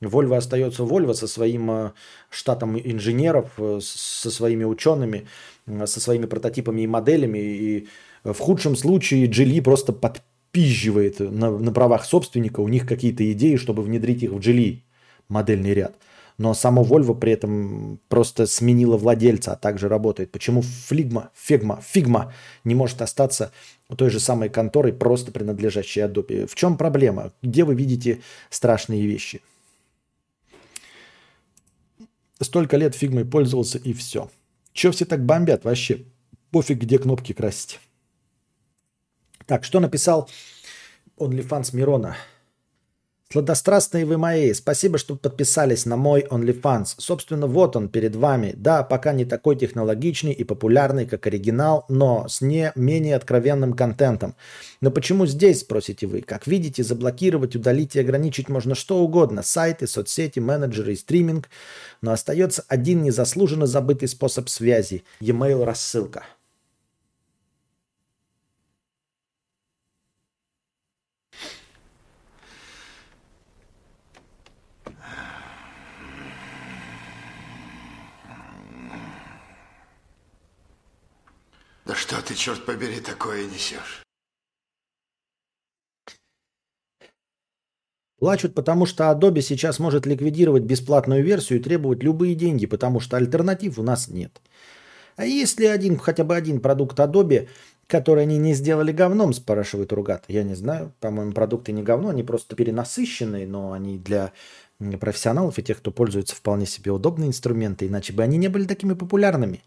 Volvo остается Volvo со своим э, штатом инженеров, э, со своими учеными, э, со своими прототипами и моделями. И В худшем случае Джили просто подпизживает на, на правах собственника, у них какие-то идеи, чтобы внедрить их в Джили модельный ряд. Но само Volvo при этом просто сменило владельца, а также работает. Почему Флигма, Фигма, Фигма не может остаться той же самой конторой, просто принадлежащей Adobe? В чем проблема? Где вы видите страшные вещи? Столько лет фигмой пользовался и все. Че все так бомбят вообще? Пофиг, где кнопки красить. Так, что написал OnlyFans Мирона? Сладострастные вы мои, спасибо, что подписались на мой OnlyFans. Собственно, вот он перед вами. Да, пока не такой технологичный и популярный, как оригинал, но с не менее откровенным контентом. Но почему здесь, спросите вы? Как видите, заблокировать, удалить и ограничить можно что угодно. Сайты, соцсети, менеджеры и стриминг. Но остается один незаслуженно забытый способ связи – e-mail рассылка. Да что ты, черт побери, такое несешь? Плачут, потому что Adobe сейчас может ликвидировать бесплатную версию и требовать любые деньги, потому что альтернатив у нас нет. А если один, хотя бы один продукт Adobe, который они не сделали говном, спрашивает Ругат. Я не знаю, по-моему, продукты не говно, они просто перенасыщенные, но они для профессионалов и тех, кто пользуется вполне себе удобные инструменты, иначе бы они не были такими популярными.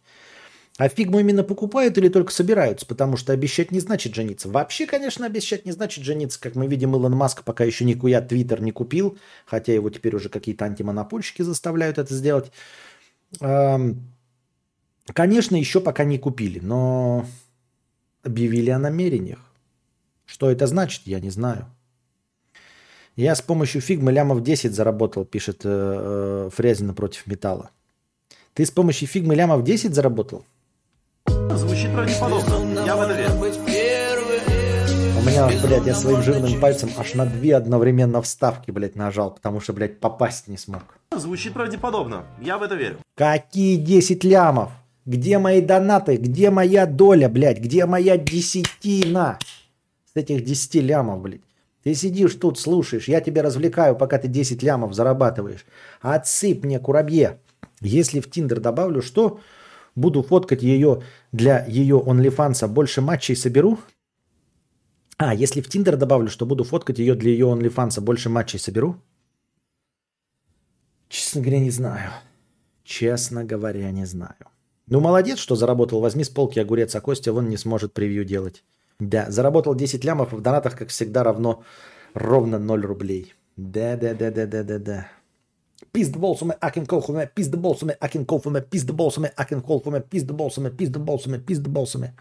А фигму именно покупают или только собираются? Потому что обещать не значит жениться. Вообще, конечно, обещать не значит жениться. Как мы видим, Илон Маск пока еще никуя Твиттер не купил, хотя его теперь уже какие-то антимонопольщики заставляют это сделать. Конечно, еще пока не купили, но объявили о намерениях. Что это значит, я не знаю. Я с помощью фигмы лямов 10 заработал, пишет э, э, Фрезина против металла. Ты с помощью фигмы лямов 10 заработал? Звучит правдеподобно. Я в это верю. У меня, блядь, я своим жирным пальцем аж на две одновременно вставки, блядь, нажал, потому что, блядь, попасть не смог. Звучит правдеподобно. Я в это верю. Какие 10 лямов? Где мои донаты? Где моя доля, блядь? Где моя десятина? С этих 10 лямов, блядь. Ты сидишь тут, слушаешь, я тебя развлекаю, пока ты 10 лямов зарабатываешь. Отсыпь мне, курабье. Если в Тиндер добавлю, что буду фоткать ее для ее OnlyFans, больше матчей соберу? А, если в Тиндер добавлю, что буду фоткать ее для ее OnlyFans, больше матчей соберу? Честно говоря, не знаю. Честно говоря, не знаю. Ну, молодец, что заработал. Возьми с полки огурец, а Костя вон не сможет превью делать. Да, заработал 10 лямов, в донатах, как всегда, равно ровно 0 рублей. Да-да-да-да-да-да-да. Пиздболсами, акинколфами, пиздболсами, акинколфами, пиздболсами, акинколфами, пиздболсами, пиздболсами, пиздболсами.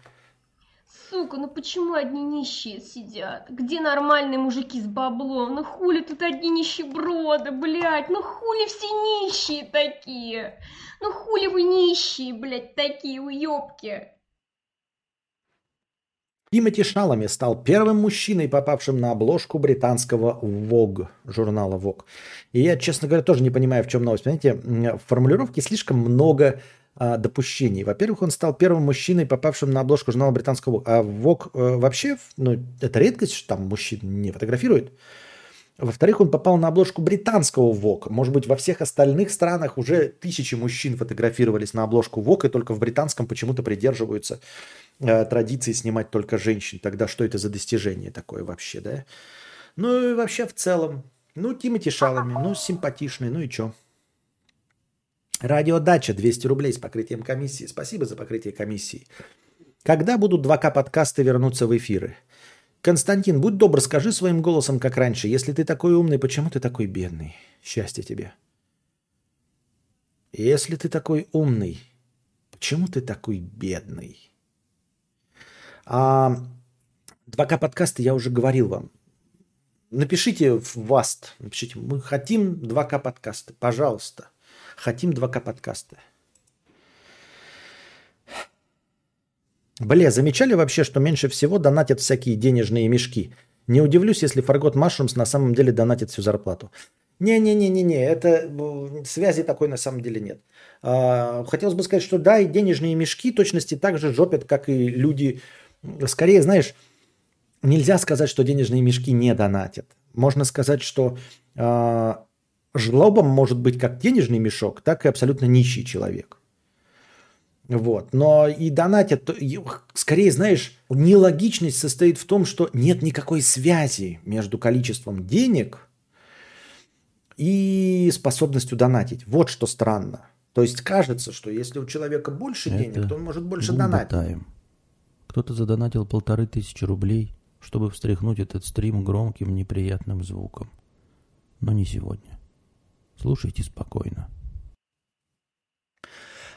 Сука, ну почему одни нищие сидят? Где нормальные мужики с баблом? Ну хули тут одни нищеброды, блядь? Ну хули все нищие такие? Ну хули вы нищие, блядь, такие уёбки? Тимоти Шалами стал первым мужчиной, попавшим на обложку британского Vogue, журнала Vogue. И я, честно говоря, тоже не понимаю, в чем новость. Понимаете, в формулировке слишком много а, допущений. Во-первых, он стал первым мужчиной, попавшим на обложку журнала британского. А Vogue э, вообще, ну, это редкость, что там мужчин не фотографируют. Во-вторых, он попал на обложку британского ВОК. Может быть, во всех остальных странах уже тысячи мужчин фотографировались на обложку ВОК, и только в британском почему-то придерживаются э, традиции снимать только женщин. Тогда что это за достижение такое вообще, да? Ну и вообще в целом. Ну, Тимати Шалами, ну, симпатичный, ну и чё? Радиодача 200 рублей с покрытием комиссии. Спасибо за покрытие комиссии. Когда будут 2К подкасты вернуться в эфиры? Константин, будь добр, скажи своим голосом, как раньше. Если ты такой умный, почему ты такой бедный? Счастье тебе. Если ты такой умный, почему ты такой бедный? А 2К подкасты я уже говорил вам. Напишите в ВАСТ, напишите, мы хотим 2К подкасты, пожалуйста. Хотим 2К подкасты. Бля, замечали вообще, что меньше всего донатят всякие денежные мешки? Не удивлюсь, если Фаргот Машрумс на самом деле донатит всю зарплату. Не-не-не-не-не, это э, связи такой на самом деле нет. А, хотелось бы сказать, что да, и денежные мешки точности так же жопят, как и люди скорее, знаешь, нельзя сказать, что денежные мешки не донатят. Можно сказать, что э, жлобом может быть как денежный мешок, так и абсолютно нищий человек. Вот. Но и донатят, скорее, знаешь, нелогичность состоит в том, что нет никакой связи между количеством денег и способностью донатить. Вот что странно. То есть кажется, что если у человека больше Это денег, то он может больше донатить. Кто-то задонатил полторы тысячи рублей, чтобы встряхнуть этот стрим громким неприятным звуком. Но не сегодня. Слушайте спокойно.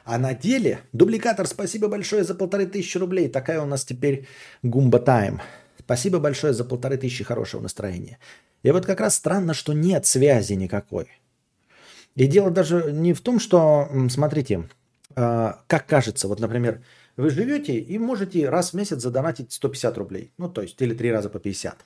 А на деле, дубликатор, спасибо большое за полторы тысячи рублей. Такая у нас теперь гумба тайм. Спасибо большое за полторы тысячи хорошего настроения. И вот как раз странно, что нет связи никакой. И дело даже не в том, что, смотрите, а, как кажется, вот, например, вы живете и можете раз в месяц задонатить 150 рублей. Ну, то есть, или три раза по 50.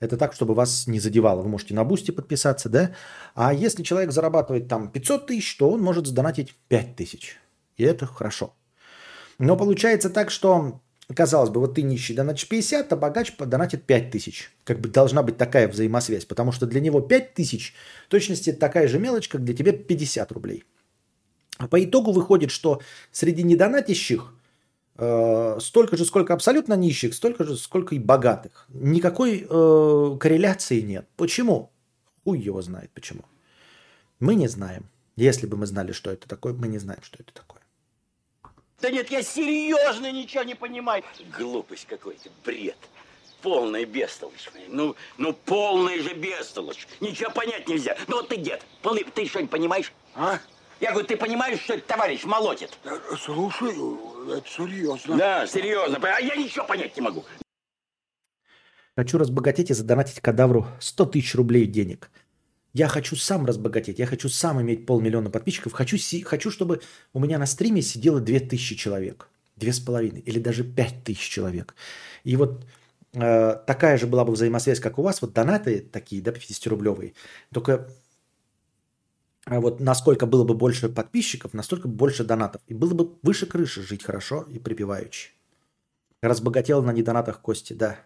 Это так, чтобы вас не задевало. Вы можете на бусте подписаться, да? А если человек зарабатывает там 500 тысяч, то он может сдонатить 5 тысяч. И это хорошо. Но получается так, что, казалось бы, вот ты нищий донатишь 50, а богач донатит 5 тысяч. Как бы должна быть такая взаимосвязь, потому что для него 5 тысяч в точности такая же мелочь, как для тебя 50 рублей. А по итогу выходит, что среди недонатящих Э, столько же, сколько абсолютно нищих, столько же, сколько и богатых. Никакой э, корреляции нет. Почему? Хуй его знает почему. Мы не знаем. Если бы мы знали, что это такое, мы не знаем, что это такое. Да нет, я серьезно ничего не понимаю. Глупость какой-то, бред. Полная бестолочь. Ну, ну полная же бестолочь. Ничего понять нельзя. Ну вот ты дед, полный, ты что-нибудь понимаешь? А? Я говорю, ты понимаешь, что этот товарищ молотит? Слушай, это серьезно. Да, серьезно. А я ничего понять не могу. Хочу разбогатеть и задонатить кадавру 100 тысяч рублей денег. Я хочу сам разбогатеть, я хочу сам иметь полмиллиона подписчиков. Хочу, хочу чтобы у меня на стриме сидело 2000 человек. Две с половиной или даже пять тысяч человек. И вот э, такая же была бы взаимосвязь, как у вас. Вот донаты такие, да, 50-рублевые. Только а вот насколько было бы больше подписчиков, настолько больше донатов. И было бы выше крыши жить хорошо и припеваючи. Разбогател на недонатах Кости, да.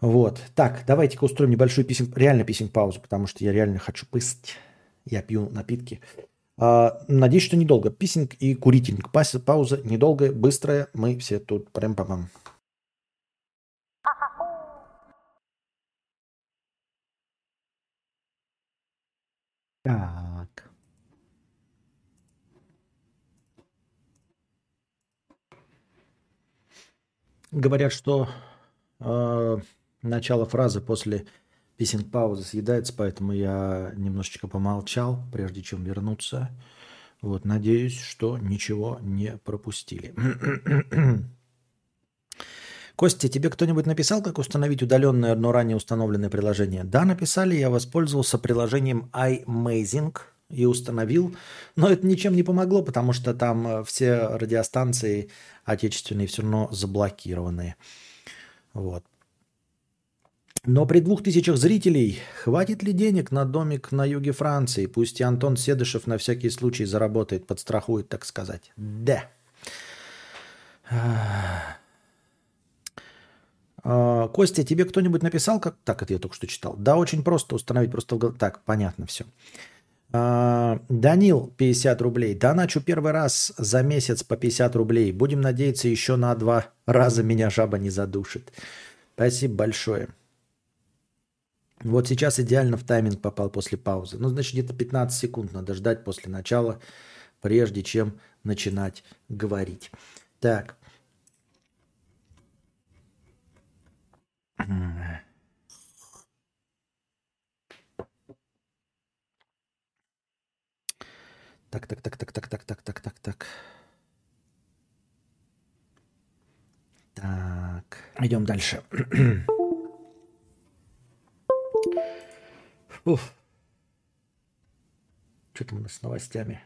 Вот. Так, давайте-ка устроим небольшую писем, реально писем-паузу, потому что я реально хочу пысть. Я пью напитки. А, надеюсь, что недолго. Писинг и курительник. Пауза недолгая, быстрая. Мы все тут прям по -пам. Так. Говорят, что э, начало фразы после песен паузы съедается, поэтому я немножечко помолчал, прежде чем вернуться. Вот, надеюсь, что ничего не пропустили. Костя, тебе кто-нибудь написал, как установить удаленное, но ранее установленное приложение? Да, написали. Я воспользовался приложением iMazing и установил. Но это ничем не помогло, потому что там э, все радиостанции отечественные все равно заблокированные. Вот. Но при двух тысячах зрителей хватит ли денег на домик на юге Франции? Пусть и Антон Седышев на всякий случай заработает, подстрахует, так сказать. Да. А, Костя, тебе кто-нибудь написал, как... Так, это я только что читал. Да, очень просто установить, просто... Так, понятно все. А, Данил, 50 рублей. Доначу первый раз за месяц по 50 рублей. Будем надеяться, еще на два раза меня жаба не задушит. Спасибо большое. Вот сейчас идеально в тайминг попал после паузы. Ну, значит, где-то 15 секунд надо ждать после начала, прежде чем начинать говорить. Так. Так, так, так, так, так, так, так, так, так, так. Так, идем дальше. Уф. Что там у нас с новостями?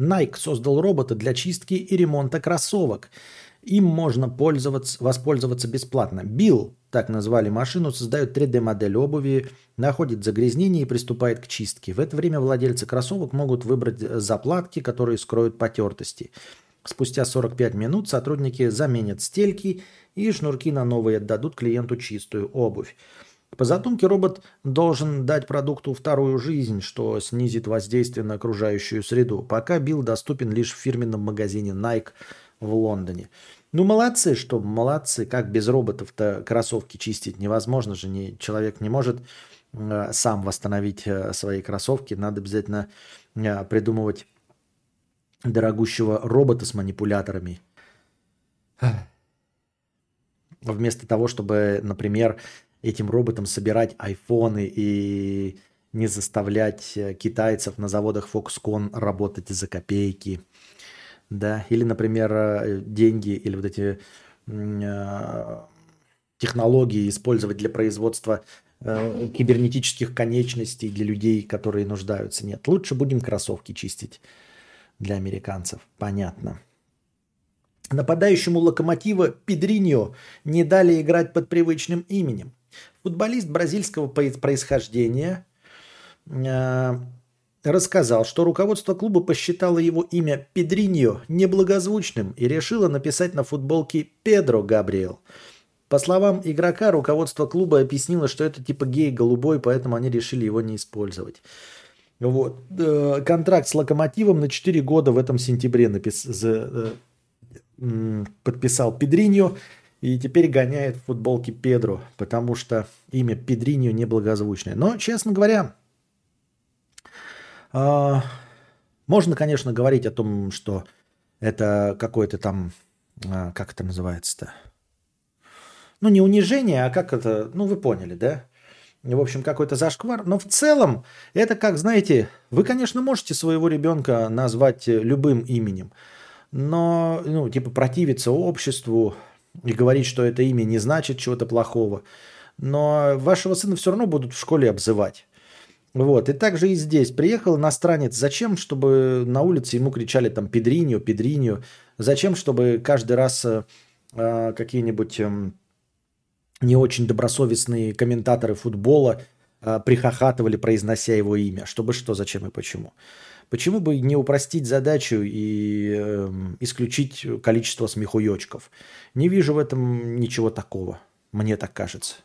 Nike создал робота для чистки и ремонта кроссовок. Им можно пользоваться, воспользоваться бесплатно. Билл, так назвали машину, создает 3D-модель обуви, находит загрязнение и приступает к чистке. В это время владельцы кроссовок могут выбрать заплатки, которые скроют потертости. Спустя 45 минут сотрудники заменят стельки и шнурки на новые, отдадут клиенту чистую обувь. По задумке робот должен дать продукту вторую жизнь, что снизит воздействие на окружающую среду. Пока Билл доступен лишь в фирменном магазине Nike в Лондоне. Ну, молодцы, что молодцы. Как без роботов-то кроссовки чистить невозможно же. Не, человек не может э, сам восстановить э, свои кроссовки. Надо обязательно э, придумывать дорогущего робота с манипуляторами. Вместо того, чтобы, например, этим роботам собирать айфоны и не заставлять э, китайцев на заводах Foxconn работать за копейки. Да? Или, например, э, деньги или вот эти э, технологии использовать для производства кибернетических конечностей для людей, которые нуждаются. Нет, лучше будем кроссовки чистить для американцев. Понятно. Нападающему локомотива Педриньо не дали играть под привычным именем. Футболист бразильского происхождения э, рассказал, что руководство клуба посчитало его имя Педриньо неблагозвучным и решило написать на футболке Педро Габриэл. По словам игрока, руководство клуба объяснило, что это типа гей голубой, поэтому они решили его не использовать. Вот. Э, контракт с Локомотивом на 4 года в этом сентябре напис... Э, подписал Педриньо и теперь гоняет в футболке Педро, потому что имя Педриньо неблагозвучное. Но, честно говоря, а, можно, конечно, говорить о том, что это какое-то там, а, как это называется-то? Ну, не унижение, а как это, ну, вы поняли, да? в общем, какой-то зашквар. Но в целом, это как, знаете, вы, конечно, можете своего ребенка назвать любым именем, но, ну, типа, противиться обществу и говорить, что это имя не значит чего-то плохого. Но вашего сына все равно будут в школе обзывать. Вот, и также и здесь. Приехал иностранец. Зачем, чтобы на улице ему кричали там «Педриньо», «Педриньо»? Зачем, чтобы каждый раз э, какие-нибудь... Э, не очень добросовестные комментаторы футбола э, прихохатывали, произнося его имя. Чтобы что, зачем и почему. Почему бы не упростить задачу и э, исключить количество смехуёчков? Не вижу в этом ничего такого. Мне так кажется.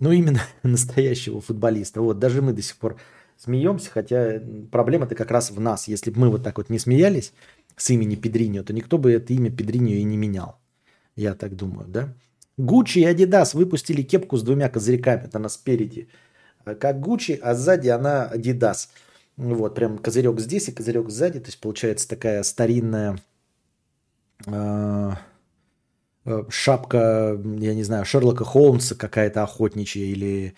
Ну, именно настоящего футболиста. Вот, даже мы до сих пор смеемся, хотя проблема-то как раз в нас. Если бы мы вот так вот не смеялись с имени Педриньо, то никто бы это имя Педриньо и не менял. Я так думаю, да? Гуччи и Адидас выпустили кепку с двумя козырьками. Это она спереди как Гуччи, а сзади она Адидас. Вот, прям козырек здесь и козырек сзади. То есть получается такая старинная э, шапка, я не знаю, Шерлока Холмса какая-то охотничья или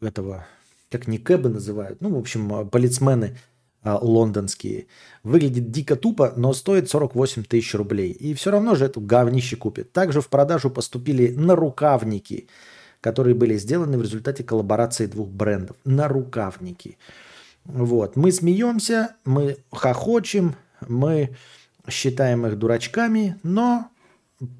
этого, как не кэбы называют, ну, в общем, полицмены а, лондонские. Выглядит дико тупо, но стоит 48 тысяч рублей. И все равно же эту говнище купит. Также в продажу поступили нарукавники, которые были сделаны в результате коллаборации двух брендов. Нарукавники. Вот. Мы смеемся, мы хохочем, мы считаем их дурачками, но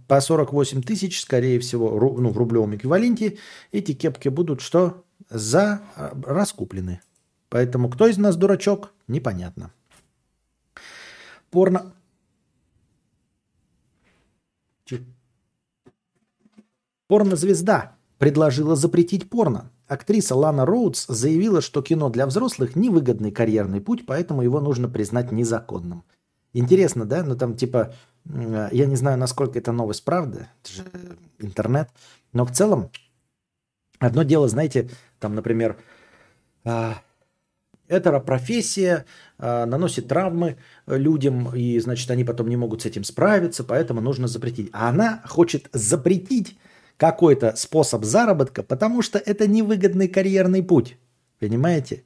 по 48 тысяч, скорее всего, ну, в рублевом эквиваленте, эти кепки будут что? За а, раскуплены. Поэтому кто из нас дурачок, непонятно. Порно... Порнозвезда предложила запретить порно. Актриса Лана Роудс заявила, что кино для взрослых невыгодный карьерный путь, поэтому его нужно признать незаконным. Интересно, да? Ну там типа, я не знаю, насколько это новость правда, это же интернет, но в целом одно дело, знаете, там, например, а, эта профессия э, наносит травмы людям, и, значит, они потом не могут с этим справиться, поэтому нужно запретить. А она хочет запретить какой-то способ заработка, потому что это невыгодный карьерный путь. Понимаете?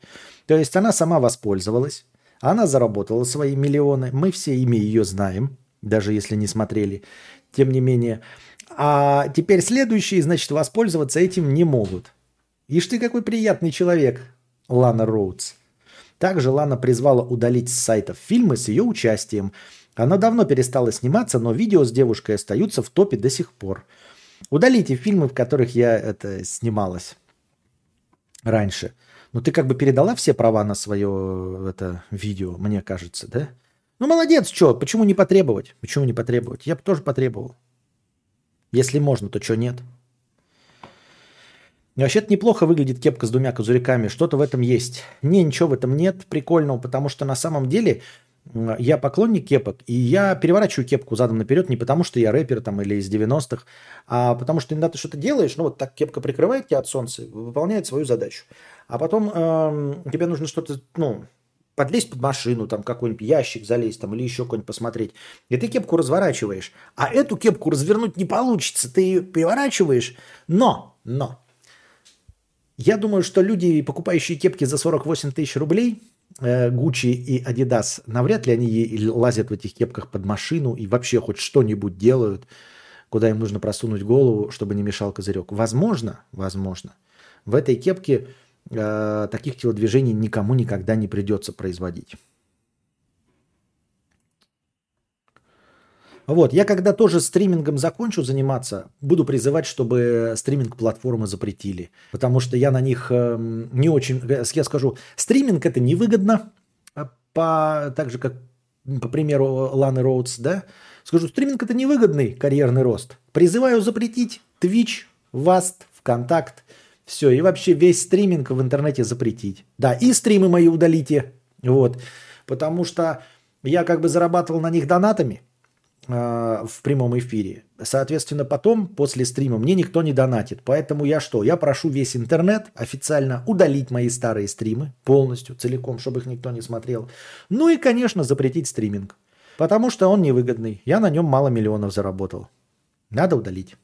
То есть она сама воспользовалась, она заработала свои миллионы, мы все имя ее знаем, даже если не смотрели. Тем не менее. А теперь следующие, значит, воспользоваться этим не могут. Ишь ты какой приятный человек, Лана Роудс. Также Лана призвала удалить с сайтов фильмы с ее участием. Она давно перестала сниматься, но видео с девушкой остаются в топе до сих пор. Удалите фильмы, в которых я это снималась раньше. Но ты как бы передала все права на свое это видео, мне кажется, да? Ну, молодец, что? Почему не потребовать? Почему не потребовать? Я бы тоже потребовал. Если можно, то что нет? Вообще-то неплохо выглядит кепка с двумя козырьками. Что-то в этом есть. Не, ничего в этом нет прикольного, потому что на самом деле я поклонник кепок, и я переворачиваю кепку задом наперед не потому, что я рэпер там или из 90-х, а потому что иногда ты что-то делаешь, ну вот так кепка прикрывает тебя от солнца, выполняет свою задачу. А потом эм, тебе нужно что-то, ну, подлезть под машину, там какой-нибудь ящик залезть там или еще какой-нибудь посмотреть. И ты кепку разворачиваешь. А эту кепку развернуть не получится. Ты ее переворачиваешь. Но, но, я думаю, что люди, покупающие кепки за 48 тысяч рублей, э, Гуччи и Adidas, навряд ли они лазят в этих кепках под машину и вообще хоть что-нибудь делают, куда им нужно просунуть голову, чтобы не мешал козырек. Возможно, возможно, в этой кепке э, таких телодвижений никому никогда не придется производить. Вот, я когда тоже стримингом закончу заниматься, буду призывать, чтобы стриминг-платформы запретили. Потому что я на них эм, не очень... э, Я скажу, стриминг это невыгодно, а по, так же, как по примеру Ланы Роудс, да? Скажу, стриминг это невыгодный карьерный рост. Призываю запретить Twitch, Vast, ВКонтакт, все, и вообще весь стриминг в интернете запретить. Да, и стримы мои удалите, вот. Потому что я как бы зарабатывал на них донатами, э, в прямом эфире. Соответственно, потом, после стрима, мне никто не донатит. Поэтому я что? Я прошу весь интернет официально удалить мои старые стримы полностью, целиком, чтобы их никто не смотрел. Ну и, конечно, запретить стриминг. Потому что он невыгодный. Я на нем мало миллионов заработал. Надо удалить.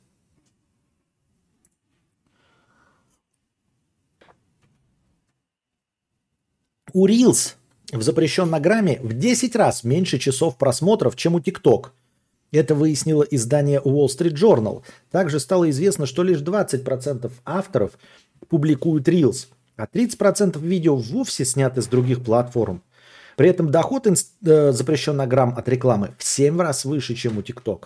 У Reels в запрещенном грамме в 10 раз меньше часов просмотров, чем у TikTok. Это выяснило издание Wall Street Journal. Также стало известно, что лишь 20% авторов публикуют Reels, а 30% видео вовсе сняты с других платформ. При этом доход инс- э, запрещенных грамм от рекламы в 7 раз выше, чем у TikTok.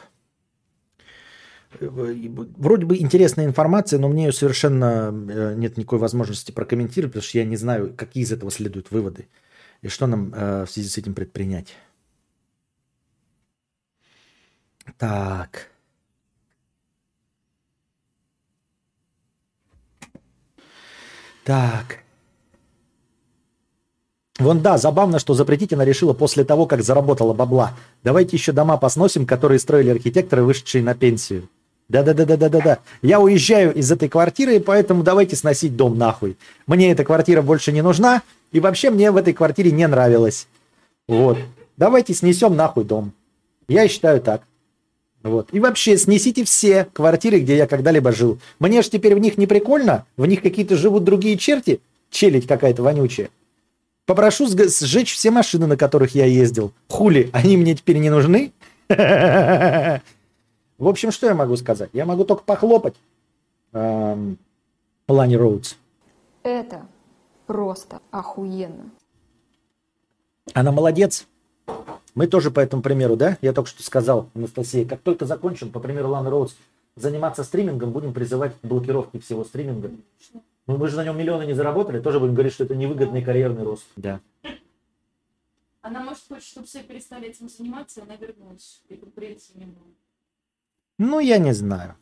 Э, Вроде бы интересная информация, но мне ее совершенно э, нет никакой возможности прокомментировать, потому что я не знаю, какие из этого следуют выводы и что нам э, в связи с этим предпринять. Так. Так. Вон да, забавно, что запретить она решила после того, как заработала бабла. Давайте еще дома посносим, которые строили архитекторы, вышедшие на пенсию. Да-да-да-да-да-да. Я уезжаю из этой квартиры, поэтому давайте сносить дом нахуй. Мне эта квартира больше не нужна, и вообще мне в этой квартире не нравилось. Вот. Давайте снесем нахуй дом. Я считаю так. Вот. И вообще снесите все квартиры, где я когда-либо жил. Мне же теперь в них не прикольно, в них какие-то живут другие черти, челядь какая-то вонючая. Попрошу сжечь все машины, на которых я ездил. Хули, они мне теперь не нужны? В общем, что я могу сказать? Я могу только похлопать эм, Лани Роудс. Это просто охуенно. Она молодец. Мы тоже по этому примеру, да? Я только что сказал, Анастасия, как только закончим, по примеру Ланы Роудс, заниматься стримингом, будем призывать к блокировке всего стриминга. Ну, мы же на нем миллионы не заработали, тоже будем говорить, что это невыгодный карьерный рост. Да. Она, может, хочет, чтобы все перестали этим заниматься, и она вернулась, и конкуренции не было. Ну, я не знаю.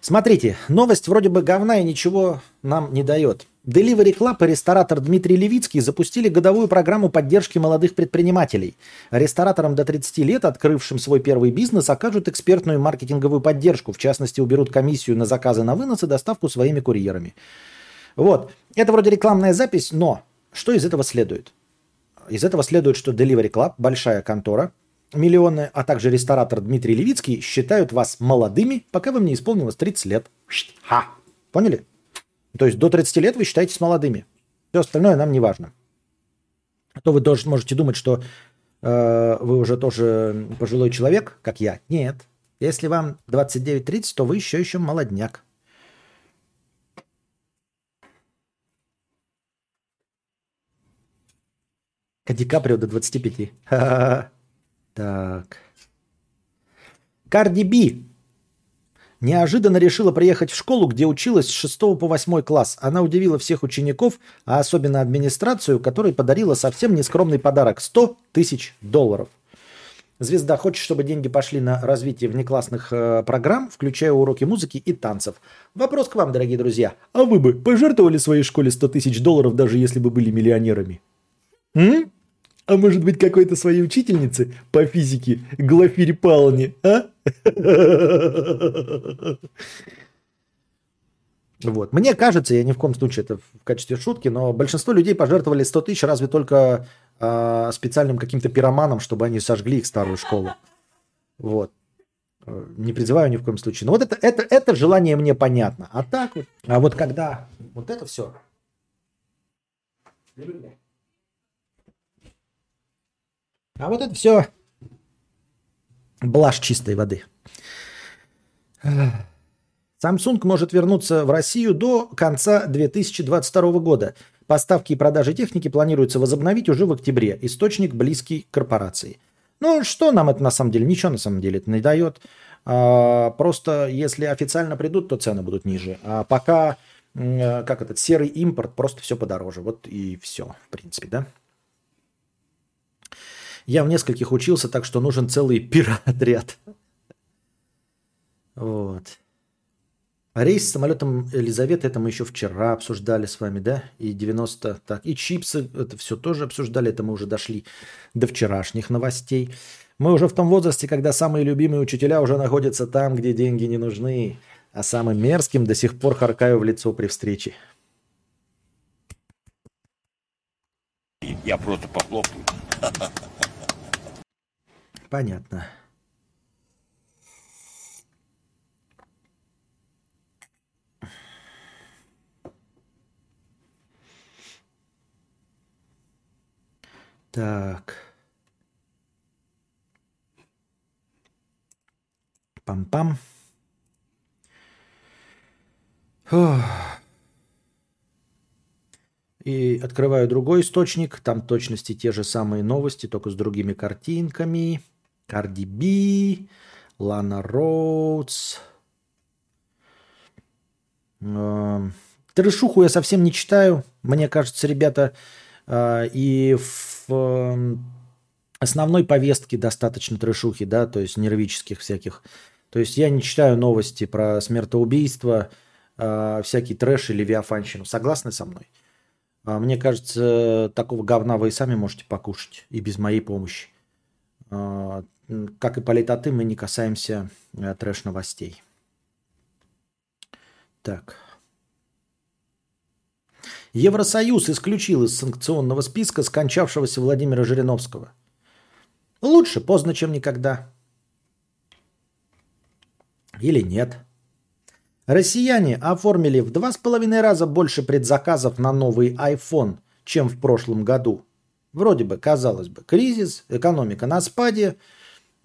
Смотрите, новость вроде бы говна и ничего нам не дает. Delivery Club и ресторатор Дмитрий Левицкий запустили годовую программу поддержки молодых предпринимателей. Рестораторам до 30 лет, открывшим свой первый бизнес, окажут экспертную маркетинговую поддержку. В частности, уберут комиссию на заказы на вынос и доставку своими курьерами. Вот. Это вроде рекламная запись, но что из этого следует? Из этого следует, что Delivery Club, большая контора, миллионы, а также ресторатор Дмитрий Левицкий считают вас молодыми, пока вам не исполнилось 30 лет. Ха! Поняли? То есть до 30 лет вы считаетесь молодыми. Все остальное нам не важно. А то вы тоже можете думать, что э, вы уже тоже пожилой человек, как я. Нет. Если вам 29-30, то вы еще еще молодняк. Ди Каприо до 25. Ха-ха-ха. Так. Карди Би Неожиданно решила приехать в школу, где училась с 6 по 8 класс. Она удивила всех учеников, а особенно администрацию, которой подарила совсем нескромный подарок – 100 тысяч долларов. Звезда хочет, чтобы деньги пошли на развитие внеклассных э, программ, включая уроки музыки и танцев. Вопрос к вам, дорогие друзья. А вы бы пожертвовали своей школе 100 тысяч долларов, даже если бы были миллионерами? М? А может быть, какой-то своей учительнице по физике, Глафире Павловне, а? Вот. Мне кажется, я ни в коем случае это в качестве шутки, но большинство людей пожертвовали 100 тысяч разве только э, специальным каким-то пироманам, чтобы они сожгли их старую школу. Вот. Не призываю ни в коем случае. Но вот это, это, это желание мне понятно. А так вот, а вот когда вот это все. А вот это все блажь чистой воды. Samsung может вернуться в Россию до конца 2022 года. Поставки и продажи техники планируется возобновить уже в октябре. Источник близкий к корпорации. Ну, что нам это на самом деле? Ничего на самом деле это не дает. А, просто если официально придут, то цены будут ниже. А пока, как этот, серый импорт, просто все подороже. Вот и все, в принципе, да? Я в нескольких учился, так что нужен целый пироотряд. Вот. А рейс с самолетом Елизаветы, это мы еще вчера обсуждали с вами, да? И 90, так, и чипсы, это все тоже обсуждали, это мы уже дошли до вчерашних новостей. Мы уже в том возрасте, когда самые любимые учителя уже находятся там, где деньги не нужны, а самым мерзким до сих пор харкаю в лицо при встрече. Я просто похлопаю. Понятно. Так. Пам-пам. И открываю другой источник. Там точности те же самые новости, только с другими картинками. Cardi B, Лана Роудс. Трешуху я совсем не читаю. Мне кажется, ребята, э, и в эм, основной повестке достаточно трешухи, да, то есть нервических всяких. То есть я не читаю новости про смертоубийство, э, всякий трэш или виафанщину. Согласны со мной? А Мне кажется, такого говна вы и сами можете покушать, и без моей помощи. А, Как и политоты, мы не касаемся э, трэш-новостей. Так. Евросоюз исключил из санкционного списка скончавшегося Владимира Жириновского. Лучше поздно, чем никогда. Или нет. Россияне оформили в два с половиной раза больше предзаказов на новый iPhone, чем в прошлом году. Вроде бы, казалось бы, кризис, экономика на спаде,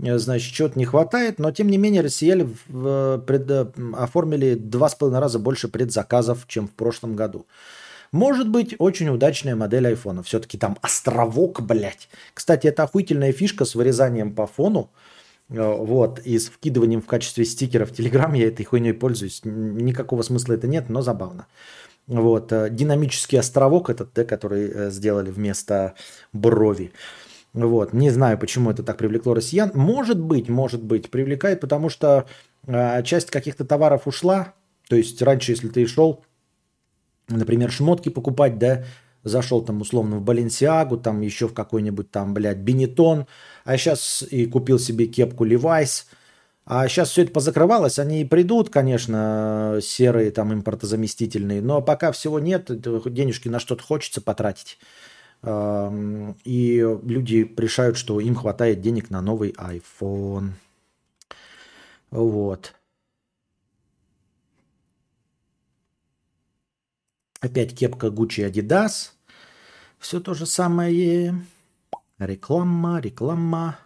э, значит, чего-то не хватает, но тем не менее россияне пред- э, оформили два с половиной раза больше предзаказов, чем в прошлом году. Может быть, очень удачная модель айфона. Все-таки там островок, блядь. Кстати, это охуительная фишка с вырезанием по фону. Э, Вот, и с вкидыванием в качестве стикера в Телеграм я этой хуйней пользуюсь. Никакого смысла это нет, но забавно. Вот, э, динамический островок этот, да, который э, сделали вместо брови. Вот, не знаю, почему это так привлекло россиян. Может быть, может быть, привлекает, потому что э, часть каких-то товаров ушла. То есть раньше, если ты шел, например, шмотки покупать, да, зашел там условно в Баленсиагу, там еще в какой-нибудь там, блядь, Бенетон, а сейчас и купил себе кепку Levi's, а сейчас все это позакрывалось, они придут, конечно, серые там импортозаместительные, но пока всего нет, денежки на что-то хочется потратить. И люди решают, что им хватает денег на новый iPhone. Вот. Опять кепка Gucci Adidas. Все то же самое. Реклама, реклама.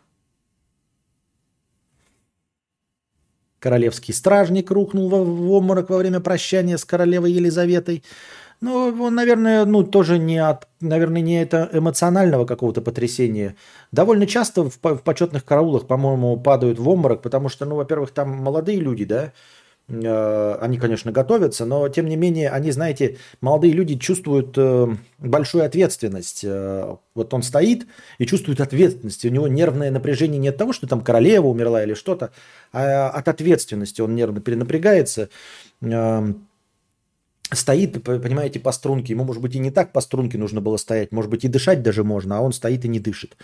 Королевский стражник рухнул в, обморок во время прощания с королевой Елизаветой. Ну, он, наверное, ну, тоже не от, наверное, не это эмоционального какого-то потрясения. Довольно часто в, в почетных караулах, по-моему, падают в обморок, потому что, ну, во-первых, там молодые люди, да, Они, конечно, готовятся, но тем не менее, они, знаете, молодые люди чувствуют э, большую ответственность. Э, Вот он стоит и чувствует ответственность. У него нервное напряжение не от того, что там королева умерла или что-то, а от ответственности. Он нервно перенапрягается, э, стоит, понимаете, по струнке. Ему, может быть, и не так по струнке нужно было стоять, может быть, и дышать даже можно, а он стоит и не дышит.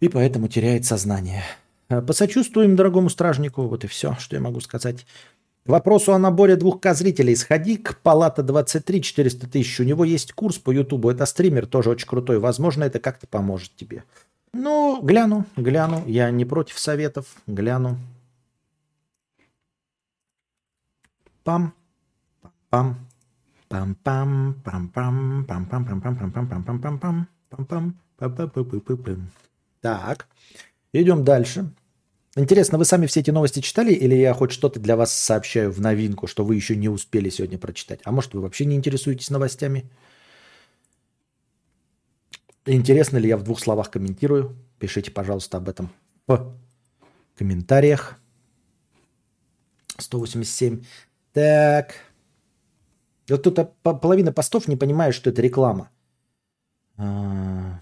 И поэтому теряет сознание. Э, Посочувствуем дорогому стражнику, вот и все, что я могу сказать. Вопросу о наборе 2К зрителей. Сходи к Палата 23, 400 тысяч. У него есть курс по Ютубу. Это стример, тоже очень крутой. Возможно, это как-то поможет тебе. Ну, гляну, гляну. Я не против советов. Гляну. Пам. Пам. Пам-пам. Пам-пам. Пам-пам-пам-пам-пам-пам-пам-пам-пам. Пам-пам. Па-па-па-па-па-пам. Так. Идем дальше. Интересно, вы сами все эти новости читали или я хоть что-то для вас сообщаю в новинку, что вы еще не успели сегодня прочитать? А может, вы вообще не интересуетесь новостями? Интересно ли я в двух словах комментирую? Пишите, пожалуйста, об этом в комментариях. 187. Так. Вот тут по- половина постов не понимает, что это реклама. А.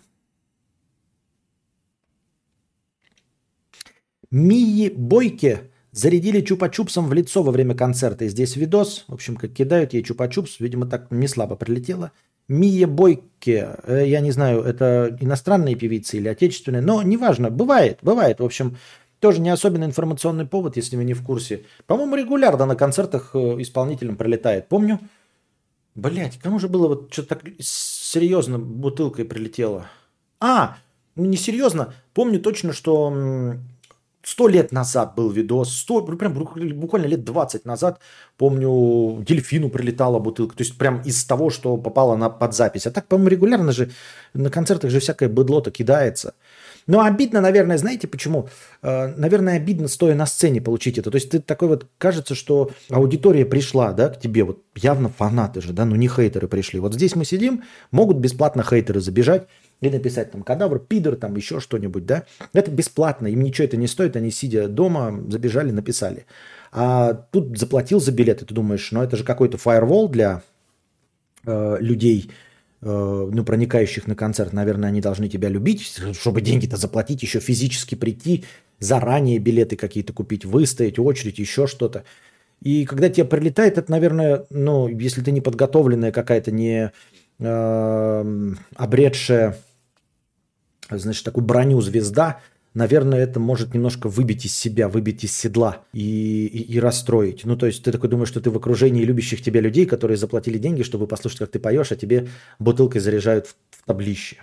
Мии Бойке зарядили чупа-чупсом в лицо во время концерта. И здесь видос. В общем, как кидают ей чупа-чупс. Видимо, так не слабо прилетело. Мия Бойке, э, я не знаю, это иностранные певицы или отечественные, но неважно, бывает, бывает. В общем, тоже не особенно информационный повод, если вы не в курсе. По-моему, регулярно на концертах э, исполнителям прилетает. Помню, Блять, кому же было вот что-то так серьезно бутылкой прилетело? А, ну не серьезно. Помню точно, что сто лет назад был видос, 100, ну, прям буквально лет 20 назад, помню, дельфину прилетала бутылка. То есть прям из того, что попало на, под запись. А так, по-моему, регулярно же на концертах же всякое быдло-то кидается. Но обидно, наверное, знаете почему? Э, Наверное, обидно, стоя на сцене, получить это. То есть ты такой вот, кажется, что аудитория пришла, да, к тебе, вот явно фанаты же, да, ну не хейтеры пришли. Вот здесь мы сидим, могут бесплатно хейтеры забежать и написать там кадавр, пидор, там еще что-нибудь, да. Это бесплатно, им ничего это не стоит, они сидя дома, забежали, написали. А тут заплатил за билет, и ты думаешь, ну это же какой-то фаервол для э, людей, э, ну, проникающих на концерт, наверное, они должны тебя любить, чтобы деньги-то заплатить, еще физически прийти, заранее билеты какие-то купить, выстоять, очередь, еще что-то. И когда тебе прилетает, это, наверное, ну, если ты не подготовленная какая-то, не э, обретшая, значит, такую броню звезда, наверное, это может немножко выбить из себя, выбить из седла и, и, и расстроить. Ну, то есть ты такой думаешь, что ты в окружении любящих тебя людей, которые заплатили деньги, чтобы послушать, как ты поешь, а тебе бутылкой заряжают в, в таблище.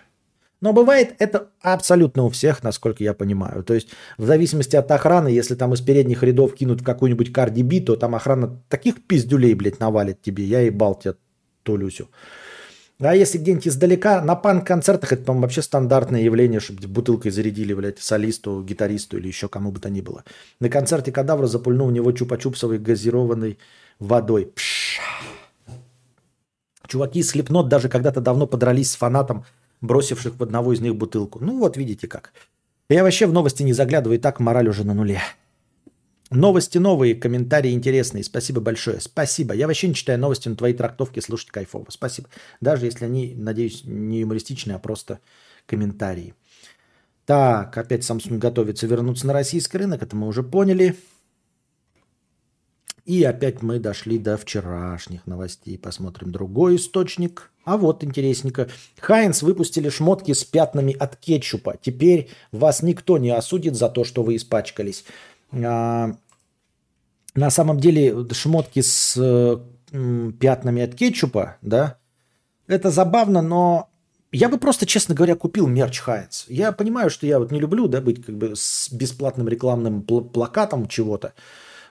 Но бывает это абсолютно у всех, насколько я понимаю. То есть в зависимости от охраны, если там из передних рядов кинут какую-нибудь Cardi B, то там охрана таких пиздюлей, блядь, навалит тебе. Я ебал тебя, ту Люсю. А если где-нибудь издалека, на панк-концертах это, по-моему, вообще стандартное явление, чтобы бутылкой зарядили, блядь, солисту, гитаристу или еще кому бы то ни было. На концерте Кадавра запульнул в него чупа-чупсовой газированной водой. Пш. Чуваки из Слепнот даже когда-то давно подрались с фанатом, бросивших в одного из них бутылку. Ну вот видите как. Я вообще в новости не заглядываю, и так мораль уже на нуле. Новости новые, комментарии интересные. Спасибо большое. Спасибо. Я вообще не читаю новости, но твои трактовки слушать кайфово. Спасибо. Даже если они, надеюсь, не юмористичные, а просто комментарии. Так, опять Samsung готовится вернуться на российский рынок, это мы уже поняли. И опять мы дошли до вчерашних новостей. Посмотрим другой источник. А вот интересненько. Хайнс выпустили шмотки с пятнами от кетчупа. Теперь вас никто не осудит за то, что вы испачкались. А, на самом деле шмотки с э, пятнами от кетчупа, да, это забавно, но я бы просто, честно говоря, купил мерч Хайнс. Я понимаю, что я вот не люблю, да, быть как бы с бесплатным рекламным пл- плакатом чего-то.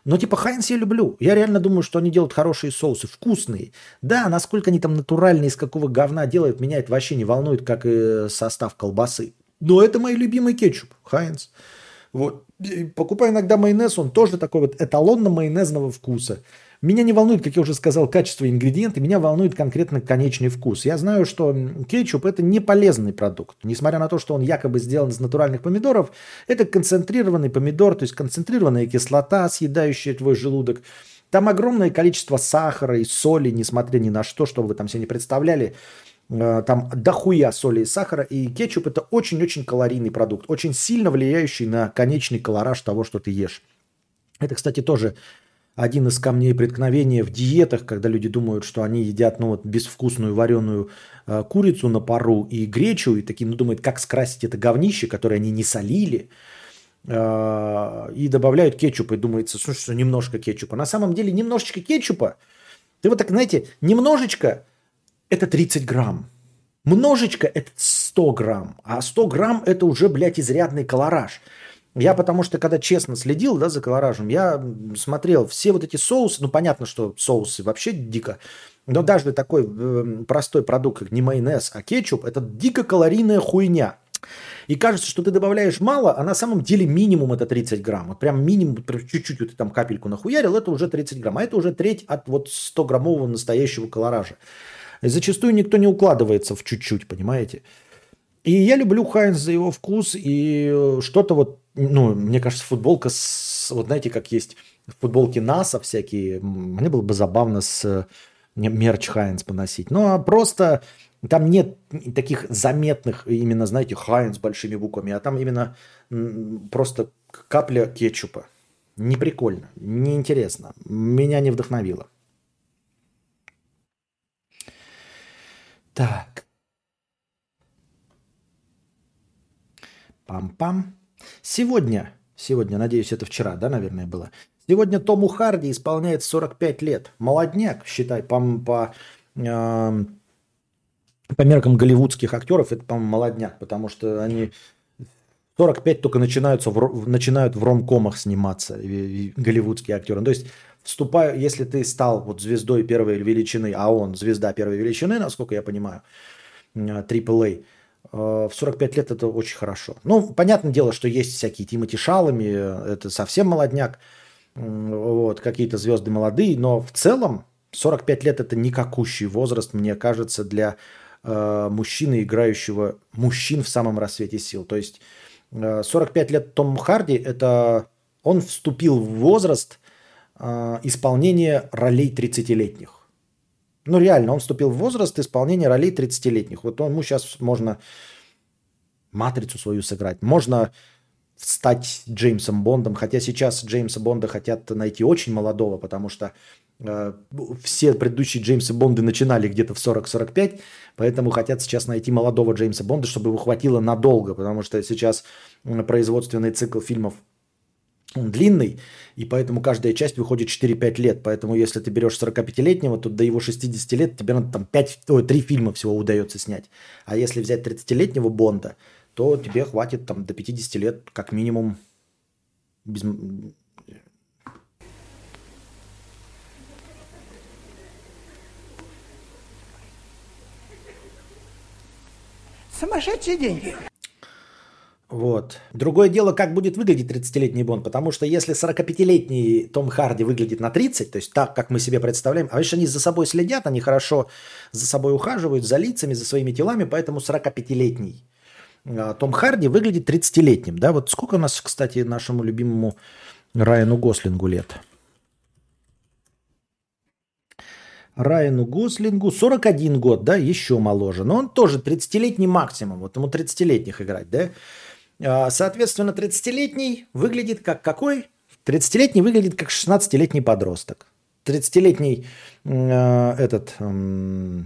Но типа Хайнс я люблю. Я реально думаю, что они делают хорошие соусы, вкусные. Да, насколько они там натуральные, из какого говна делают, меня это вообще не волнует, как и состав колбасы. Но это мой любимый кетчуп, Хайнс. Вот. Покупаю иногда майонез, он тоже такой вот эталонно-майонезного вкуса. Меня не волнует, как я уже сказал, качество ингредиентов, меня волнует конкретно конечный вкус. Я знаю, что кетчуп это не полезный продукт. Несмотря на то, что он якобы сделан из натуральных помидоров, это концентрированный помидор, то есть концентрированная кислота, съедающая твой желудок. Там огромное количество сахара и соли, несмотря ни на что, что вы там себе не представляли. Э, Там дохуя соли и сахара. И кетчуп это очень-очень калорийный продукт, очень сильно влияющий на конечный колораж того, что ты ешь. Это, кстати, тоже один из камней преткновения в диетах, когда люди думают, что они едят ну, вот, безвкусную вареную э, курицу на пару и гречу, и такие ну, думают, как скрасить это говнище, которое они не солили, э, и добавляют кетчуп, и думается, что, что немножко кетчупа. На самом деле немножечко кетчупа, ты вот так, знаете, немножечко – это 30 грамм. Множечко – это 100 грамм. А 100 грамм – это уже, блядь, изрядный колораж. Я потому что, когда честно следил да, за колоражем, я смотрел все вот эти соусы, ну, понятно, что соусы вообще дико, но даже такой э, простой продукт, как не майонез, а кетчуп, это дико калорийная хуйня. И кажется, что ты добавляешь мало, а на самом деле минимум это 30 грамм. Вот прям минимум, чуть-чуть вот ты там капельку нахуярил, это уже 30 грамм. А это уже треть от вот 100-граммового настоящего колоража. Зачастую никто не укладывается в чуть-чуть, понимаете? И я люблю Хайнс за его вкус и э, что-то вот, ну, мне кажется, футболка с, вот знаете, как есть футболки НАСА всякие, мне было бы забавно с э, мерч Хайнс поносить. Ну, а просто там нет таких заметных именно, знаете, Хайнс большими буквами, а там именно просто капля кетчупа. Не прикольно, не интересно, меня не вдохновило. Так. Пам-пам. Сегодня, сегодня, надеюсь, это вчера, да, наверное, было. Сегодня Тому Харди исполняет 45 лет. Молодняк, считай, по, по, э, по меркам голливудских актеров, это, по-моему, молодняк, потому что они 45 только начинаются в, начинают в ромкомах сниматься, голливудские актеры. То есть, вступаю, если ты стал вот звездой первой величины, а он звезда первой величины, насколько я понимаю, AAA, в 45 лет это очень хорошо. Ну, понятное дело, что есть всякие Тимати Шалами, это совсем молодняк, вот, какие-то звезды молодые, но в целом 45 лет это никакущий возраст, мне кажется, для э, мужчины, играющего мужчин в самом рассвете сил. То есть э, 45 лет Том Харди, это он вступил в возраст э, исполнения ролей 30-летних. Ну, реально, он вступил в возраст исполнения ролей 30-летних. Вот ему сейчас можно матрицу свою сыграть. Можно стать Джеймсом Бондом, хотя сейчас Джеймса Бонда хотят найти очень молодого, потому что э, все предыдущие Джеймсы Бонды начинали где-то в 40-45, поэтому хотят сейчас найти молодого Джеймса Бонда, чтобы его хватило надолго, потому что сейчас производственный цикл фильмов он длинный, и поэтому каждая часть выходит 4-5 лет. Поэтому если ты берешь 45-летнего, то до его 60 лет тебе надо там 5, ой, 3 фильма всего удается снять. А если взять 30-летнего Бонда, то тебе хватит там до 50 лет как минимум без... Сумасшедшие деньги. Вот. Другое дело, как будет выглядеть 30-летний Бонд, потому что если 45-летний Том Харди выглядит на 30, то есть так, как мы себе представляем, а видишь, они за собой следят, они хорошо за собой ухаживают, за лицами, за своими телами, поэтому 45-летний а, Том Харди выглядит 30-летним. Да? Вот сколько у нас, кстати, нашему любимому Райану Гослингу лет? Райану Гослингу 41 год, да, еще моложе. Но он тоже 30-летний максимум. Вот ему 30-летних играть, да? А, соответственно, 30-летний выглядит как какой? 30-летний выглядит как 16-летний подросток. 30-летний э, этот... Э,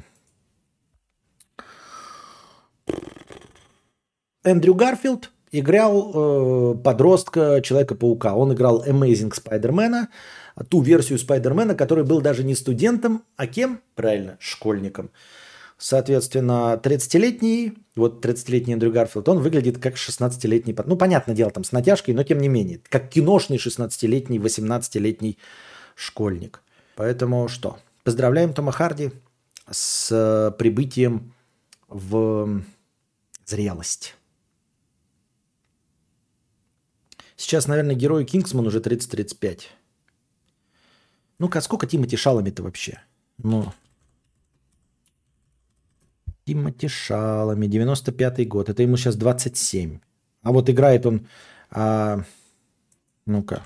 Эндрю Гарфилд играл э, подростка Человека-паука. Он играл Amazing Спайдермена, ту версию Спайдермена, который был даже не студентом, а кем? Правильно, школьником. Соответственно, 30-летний, вот 30-летний Эндрю Гарфилд, он выглядит как 16-летний, ну, понятное дело, там с натяжкой, но тем не менее, как киношный 16-летний, 18-летний школьник. Поэтому что? Поздравляем Тома Харди с э, прибытием в зрелость. Сейчас, наверное, герою Кингсман уже 30-35. Ну-ка, а сколько Тимати Шалами-то вообще? Ну, Тимати Шалами, 95-й год. Это ему сейчас 27. А вот играет он... а, ну-ка.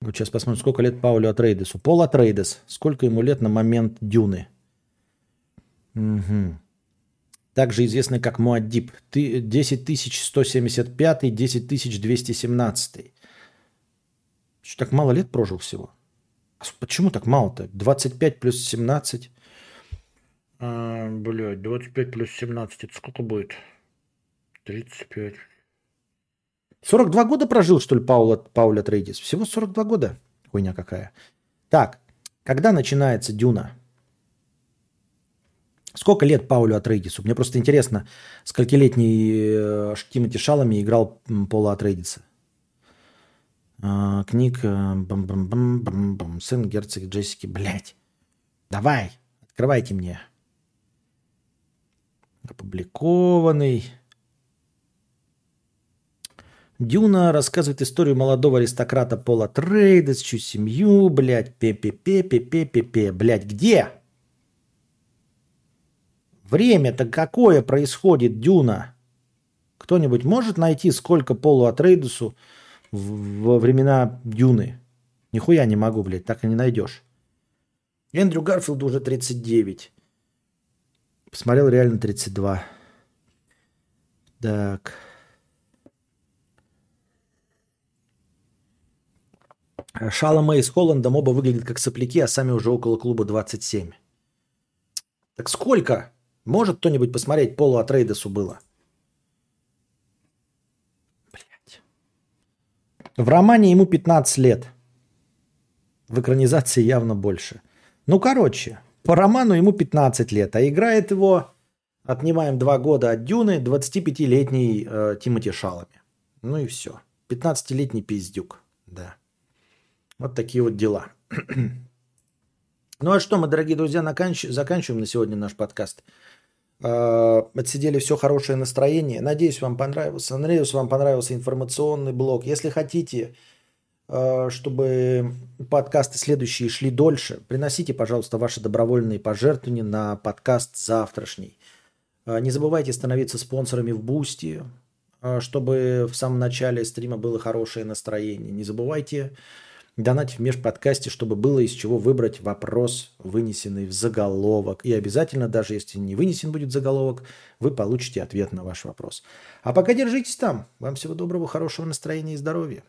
Вот сейчас посмотрим, сколько лет Паулю Атрейдесу. Пол Атрейдес. Сколько ему лет на момент Дюны? Угу. Также известный как Муаддиб. Ты 10175, 10217. Что так мало лет прожил всего? А Почему так мало-то? 25 плюс 17. А, блядь, 25 плюс 17, это сколько будет? 35. 42 года прожил, что ли, Паула, Пауля Трейдис? Всего 42 года? Хуйня какая. Так, когда начинается Дюна? Сколько лет Паулю Атрейдису? Мне просто интересно, сколькилетний э, Тимоти Шалами играл Пола Атрейдиса. А, книг э, бам-бам-бам-бам-бам, сын герцога Джессики. Блять. Давай, открывайте мне. Опубликованный. Дюна рассказывает историю молодого аристократа Пола Трейдес, чью семью, блядь, пе-пе-пе-пе-пе-пе-пе. Блядь, где? Время-то какое происходит, Дюна? Кто-нибудь может найти, сколько Полу Атрейдусу во времена Дюны? Нихуя не могу, блядь, так и не найдешь. Эндрю Гарфилду уже 39. Посмотрел реально 32. Так. Шала Мэй с Холландом оба выглядят как сопляки, а сами уже около клуба 27. Так сколько? Может кто-нибудь посмотреть Полу Атрейдесу было? В романе ему 15 лет. В экранизации явно больше. Ну, короче, по роману ему 15 лет, а играет его, отнимаем 2 года от Дюны, 25-летний э, Тимоти Шалами. Ну и все. 15-летний пиздюк. Да. Вот такие вот дела. Ну а что, мы, дорогие друзья, наканч- заканчиваем на сегодня наш подкаст. Э, Отсидели все хорошее настроение. Надеюсь, вам понравился. Надеюсь, вам понравился информационный блок. Если хотите, э, чтобы подкасты следующие шли дольше, приносите, пожалуйста, ваши добровольные пожертвования на подкаст завтрашний. Э, Не забывайте становиться спонсорами в Boosty, чтобы в самом начале стрима было хорошее настроение. Не забывайте донатить в межподкасте, чтобы было из чего выбрать вопрос, вынесенный в заголовок. И обязательно, даже если не вынесен будет заголовок, вы получите ответ на ваш вопрос. А пока держитесь там. Вам всего доброго, хорошего настроения и здоровья.